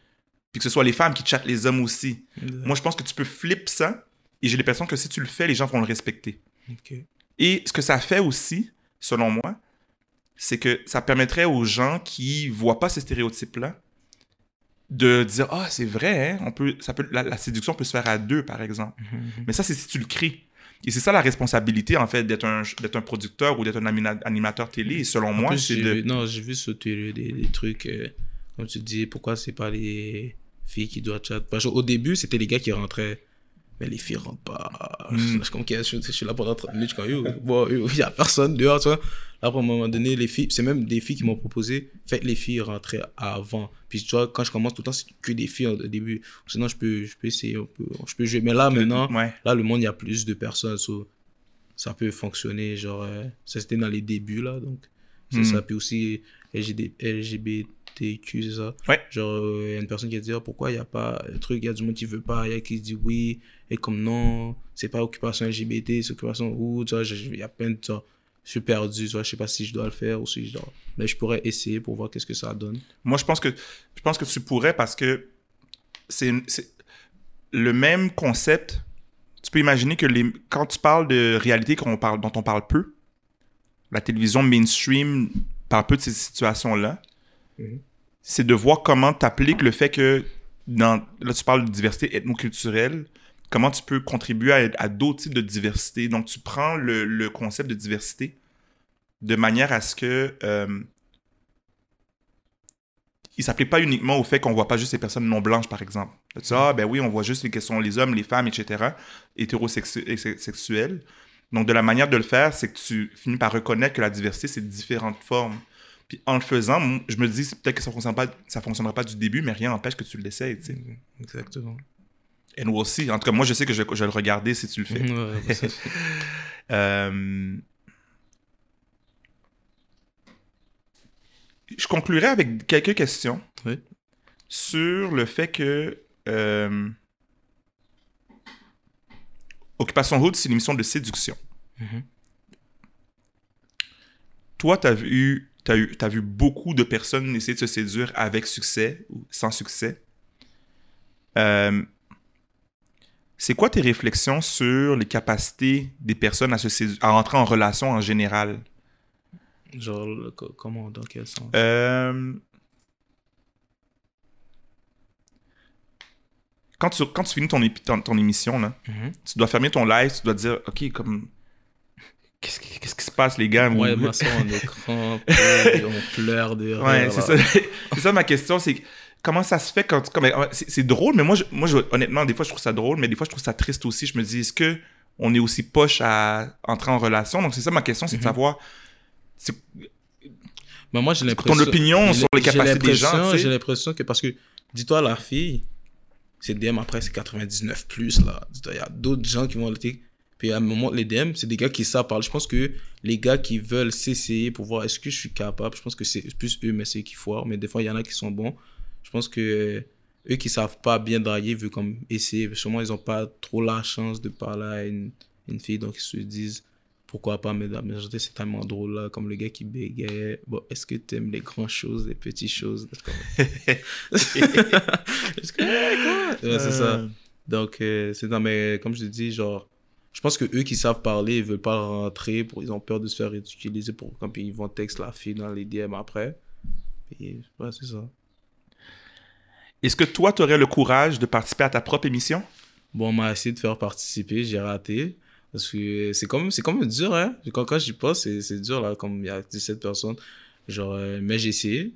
puis que ce soit les femmes qui chattent les hommes aussi. Moi, je pense que tu peux flip ça, et j'ai l'impression que si tu le fais, les gens vont le respecter. Et ce que ça fait aussi, selon moi, c'est que ça permettrait aux gens qui voient pas ces stéréotypes-là de dire ah c'est vrai hein, on peut ça peut la, la séduction peut se faire à deux par exemple Mhm. mais ça c'est si tu le crées et c'est ça la responsabilité en fait d'être un un producteur ou d'être un anima- animateur télé et selon En moi c'est de vu- non, j'ai vu sur Twitter des, des trucs, euh, comme tu dis, pourquoi c'est pas les filles qui doivent chat? Parce qu'au début, c'était les gars qui rentraient, mais les filles rentrent pas. Mm. Je suis comme, ok, je, je suis là pendant 30 minutes, je bon, il y a personne dehors, tu vois. Là, à un moment donné, les filles, c'est même des filles qui m'ont proposé, faites les filles rentrer avant. Puis tu vois, quand je commence tout le temps, c'est que des filles au début. Sinon, je peux, je peux essayer, peut- je peux jouer. Mais là, maintenant, ouais Là, le monde, il y a plus de personnes. so, ça peut fonctionner. Genre, euh, ça c'était dans les débuts, là. Donc, Hmm. ça. Puis aussi, LGD LGBTQ, c'est ça. Ouais. Genre, euh, il y a une personne qui a dit Ah, pourquoi il n'y a pas un truc, il y a du monde qui veut pas, il y a qui dit oui. Et comme non, c'est pas occupation LGBT, c'est occupation ou, tu vois, il y a plein de. tu vois, je suis perdu, tu vois, je sais pas si je dois le faire ou si je dois. Mais je pourrais essayer pour voir qu'est-ce que ça donne. Moi, je pense que je pense que tu pourrais parce que c'est le même concept. Tu peux imaginer que les, quand tu parles de réalité qu'on parle, dont on parle peu, la télévision mainstream parle peu de ces situations-là. Mhm. C'est de voir comment tu appliques le fait que, là tu parles de diversité ethnoculturelle, comment tu peux contribuer à, d'autres types de diversité. Donc tu prends le, concept de diversité de manière à ce que euh, il s'applique pas uniquement au fait qu'on voit pas juste les personnes non blanches, par exemple. Tu dis, ah, ben oui, on voit juste les questions, les hommes, les femmes, etc., hétérosexuels. Donc, de la manière de le faire, c'est que tu finis par reconnaître que la diversité, c'est différentes formes. Puis, en le faisant, je me dis, peut-être que ça fonctionne pas, ça fonctionnera pas du début, mais rien n'empêche que tu l'essayes, tu sais. Exactement. Et nous aussi. En tout cas, moi, je sais que je, je vais le regarder si tu le fais. Ouais, ouais, ça, Euh, Je conclurai avec quelques questions Oui. sur le fait que euh, Occupation Hood, c'est une émission de séduction. Mhm. Toi, tu as vu, t'as eu, t'as vu beaucoup de personnes essayer de se séduire avec succès ou sans succès. Euh, c'est quoi tes réflexions sur les capacités des personnes à, se sédu- à entrer en relation en général? Genre, le- comment, dans quel sens? Euh, Quand, tu, quand tu finis ton, épi- ton, ton émission, là, Mhm. tu dois fermer ton live, tu dois dire, OK, comme... Qu'est-ce qui, qu'est-ce qui se passe, les gars? Ouais, moi, ça, on écran, puis on pleure de rire. Ouais, c'est ça. c'est ça ma question, c'est comment ça se fait quand comme, euh, c'est, c'est drôle, mais moi, je, moi je, honnêtement, des fois, je trouve ça drôle, mais des fois, je trouve ça triste aussi. Je me dis, est-ce que on est aussi poche à entrer en relation? Donc, c'est ça ma question, c'est de Mhm. savoir c'est- Mais moi, j'ai l'impression. ton opinion sur les capacités des gens. tu sais? J'ai l'impression que parce que, dis-toi, la fille, c'est DM après, c'est 99 plus, là. Dis-toi, Il y a d'autres gens qui vont le take. Puis à un moment, les DM, c'est des gars qui savent parler. Je pense que les gars qui veulent s'essayer pour voir est-ce que je suis capable, je pense que c'est plus eux, mais c'est qui foirent. Mais des fois, il y en a qui sont bons. Je pense que euh, eux qui savent pas bien draguer, veulent comme essayer. Sûrement, ils ont pas trop la chance de parler à une, une fille, donc ils se disent pourquoi pas, mais la majorité, c'est tellement drôle, là, comme le gars qui bégayait. Bon, est-ce que tu aimes les grandes choses, les petites choses? Que- Ouais, c'est ça. Euh, Donc, euh, c'est non, mais comme je te dis, genre, je pense que eux qui savent parler, ils veulent pas rentrer, pour, ils ont peur de se faire ridiculiser pour quand ils vont texte la fille dans les DM après. Et ouais, c'est ça. Est-ce que toi, tu aurais le courage de participer à ta propre émission? Bon, on m'a essayé de faire participer, j'ai raté. Parce que c'est quand même, c'est quand même dur, hein. Quand, quand j'y pense, c'est, c'est dur, là, comme il y a 17 personnes. Genre, euh, mais j'ai essayé.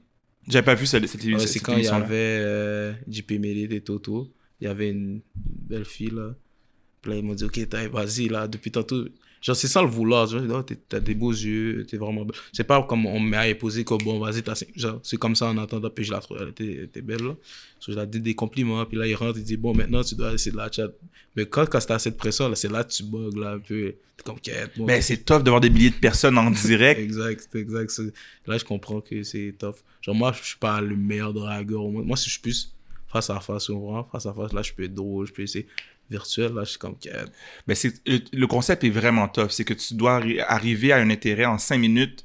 J'avais pas vu cette, cette, Ouais, c'est quand il y avait euh, JP Mélé et Toto. Il y avait une belle fille, là. Là, ils m'ont dit, ok, t'as- vas-y, là, depuis tantôt. Genre, c'est ça le vouloir. Genre, oh, t'as des beaux yeux, t'es vraiment belle. C'est pas comme on m'a imposé que bon, vas-y, t'as. Genre, c'est comme ça en attendant, puis je la trouve, elle était, elle était belle, là. So, je la dis des compliments, puis là, il rentre, il dit, bon, maintenant, tu dois essayer de la chat. Mais quand, quand t'as cette pression, là, c'est là que tu bugs, là, un peu. T'es comme, quête, bon. Ben, c'est tough de voir des milliers de personnes en direct. Exact, c'est exact. Là, je comprends que c'est tough. Genre, moi, je suis pas le meilleur dragueur au monde. Moi, si je suis plus face à face, souvent, face à face, là, je peux être drôle, je peux essayer virtuel, là, je suis comme, quête. Ben, c'est, le, le concept est vraiment tough. C'est que tu dois arri- arriver à un intérêt en cinq minutes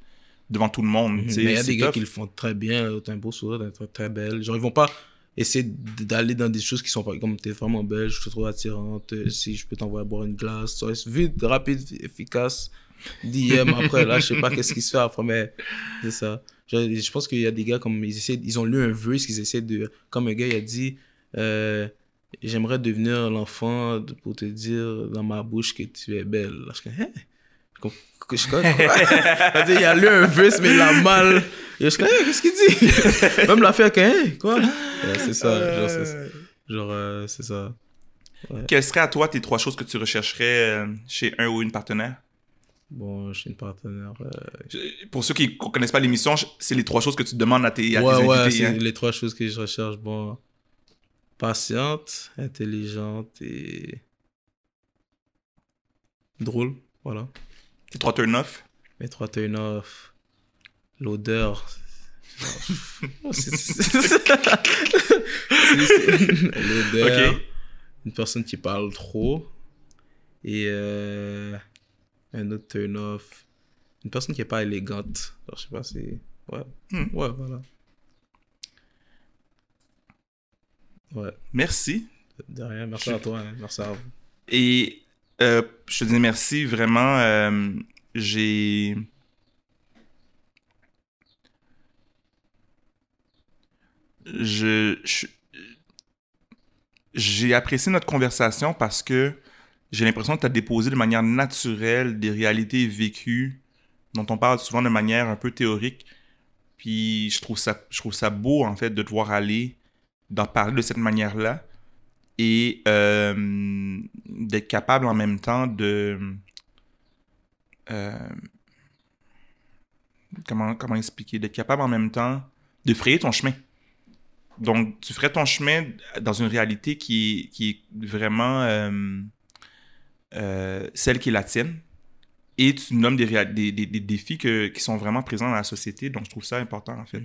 devant tout le monde. Mhm. Mais il y a des gars qui le font très bien, là, t'as un beau sourire, t'es très, très belle. Genre, ils vont pas essayer d'aller dans des choses qui sont pas comme t'es vraiment belle, je te trouve attirante, euh, si je peux t'envoyer boire une glace, ça, c'est vite, rapide, efficace. DM après, là, je sais pas qu'est-ce qui se fait après, mais c'est ça. Genre, je pense qu'il y a des gars comme ils essaient, ils ont lu un vœu, qu'ils essaient de. Comme un gars, il a dit euh, J'aimerais devenir l'enfant pour te dire dans ma bouche que tu es belle. Là, je suis comme, Hein? Je suis il a lu un vœu, mais il a mal. Et je suis comme, Hein, qu'est-ce qu'il dit? Même l'affaire que, hein, quoi? Ouais, C'est ça, genre, c'est genre, euh, c'est ça. Quelles seraient à toi tes trois choses que tu rechercherais euh, chez un ou une partenaire? Bon, je suis une partenaire. euh, Pour ceux qui ne connaissent pas l'émission, c'est les trois choses que tu demandes à tes, à ouais, tes ouais, invités. c'est hein? les trois choses que je recherche. Bon, patiente, intelligente et drôle. Voilà. Tes trois turn-off. Mes trois turn off. L'odeur. L'odeur. Une personne qui parle trop. Et euh, un autre turn off. Une personne qui est pas élégante. Alors, je sais pas si. Ouais. Hmm. Ouais, voilà. Ouais. Merci. De rien. Merci à toi. hein. Merci à vous. Et euh, je te dis merci, vraiment. euh, j'ai. Je. je- J'ai apprécié notre conversation parce que j'ai l'impression que tu as déposé de manière naturelle des réalités vécues dont on parle souvent de manière un peu théorique. Puis je trouve ça, je trouve ça beau, en fait, de te voir aller, d'en parler de cette manière-là et euh, d'être capable en même temps de... euh, comment, expliquer? D'être capable en même temps de frayer ton chemin. Donc, tu ferais ton chemin dans une réalité qui est, vraiment euh, celle qui est la tienne. Et tu nommes des, défis qui sont vraiment présents dans la société. Donc, je trouve ça important, en fait.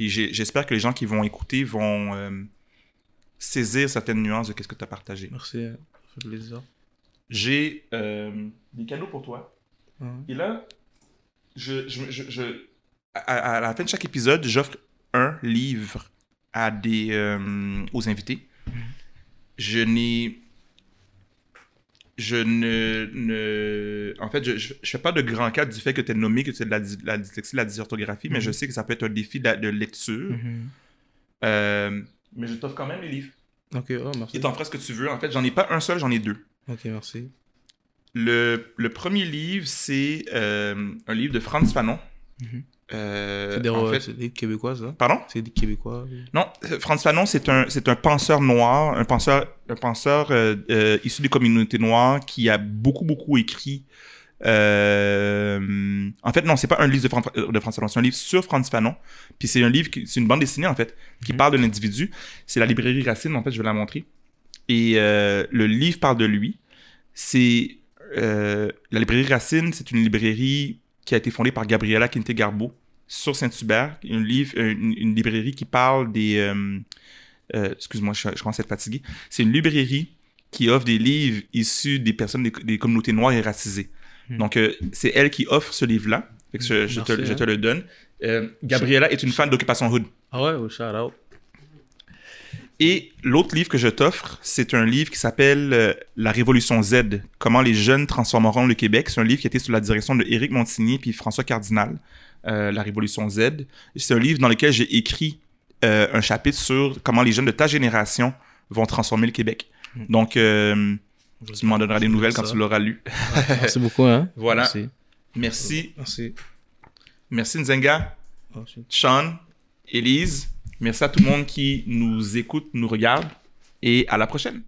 Puis j'espère que les gens qui vont écouter vont euh, saisir certaines nuances de ce que tu as partagé. Merci. hein. Ça fait plaisir. J'ai euh, des cadeaux pour toi. Ouais. Et là, je, je, je- je- à, à la fin de chaque épisode, j'offre un livre à des, euh, aux invités. Je n'ai. Je ne, ne- En fait, je ne fais pas de grand cas du fait que tu es nommé que tu as de la, la dyslexie, la dysorthographie, mais Mhm. je sais que ça peut être un défi de, de lecture. Mhm. Euh, mais je t'offre quand même les livres. Ok, oh, merci. Et t'en feras ce que tu veux. En fait, j'en ai pas un seul, j'en ai deux. Ok, merci. Le, le premier livre, c'est euh, un livre de Franz Fanon. Mhm. Euh, C'est des, en ouais, fait- des Québécois, ça? Pardon? C'est des Québécois. Non, euh, Franz Fanon, c'est un, c'est un penseur noir, un penseur, un penseur euh, euh, issu des communautés noires qui a beaucoup, beaucoup écrit. euh, en fait, non, c'est pas un livre de, Fran- euh, de Franz Fanon, c'est un livre sur Franz Fanon. Puis c'est un livre, c'est une bande dessinée, en fait, qui Mhm. parle de l'individu. C'est la librairie Racine, en fait, je vais la montrer. Et euh, le livre parle de lui. C'est. euh, la librairie Racine, c'est une librairie qui a été fondée par Gabriela Quinte-Garbeau sur Saint-Hubert. Une, livre, une, une librairie qui parle des. euh, euh, Excuse-moi, je, je commence à être fatigué. C'est une librairie qui offre des livres issus des personnes des, des communautés noires et racisées. Hmm. Donc, euh, c'est elle qui offre ce livre-là. Je, te, je hein. te le donne. Euh, Gabriela est une fan d'Occupation Hood. Ah ouais, oh, shout out. Et l'autre livre que je t'offre, c'est un livre qui s'appelle euh, La Révolution Z, comment les jeunes transformeront le Québec. C'est un livre qui a été sous la direction de Éric Montigny puis François Cardinal, euh, La Révolution Z. C'est un livre dans lequel j'ai écrit euh, un chapitre sur comment les jeunes de ta génération vont transformer le Québec. Mm. Donc, euh, tu m'en donneras des nouvelles quand Ça. tu l'auras lu. Merci beaucoup, hein. Voilà. Merci. Merci. Merci. Merci Nzenga, Merci. Sean, Élise. Merci à tout le monde qui nous écoute, nous regarde. Et à la prochaine.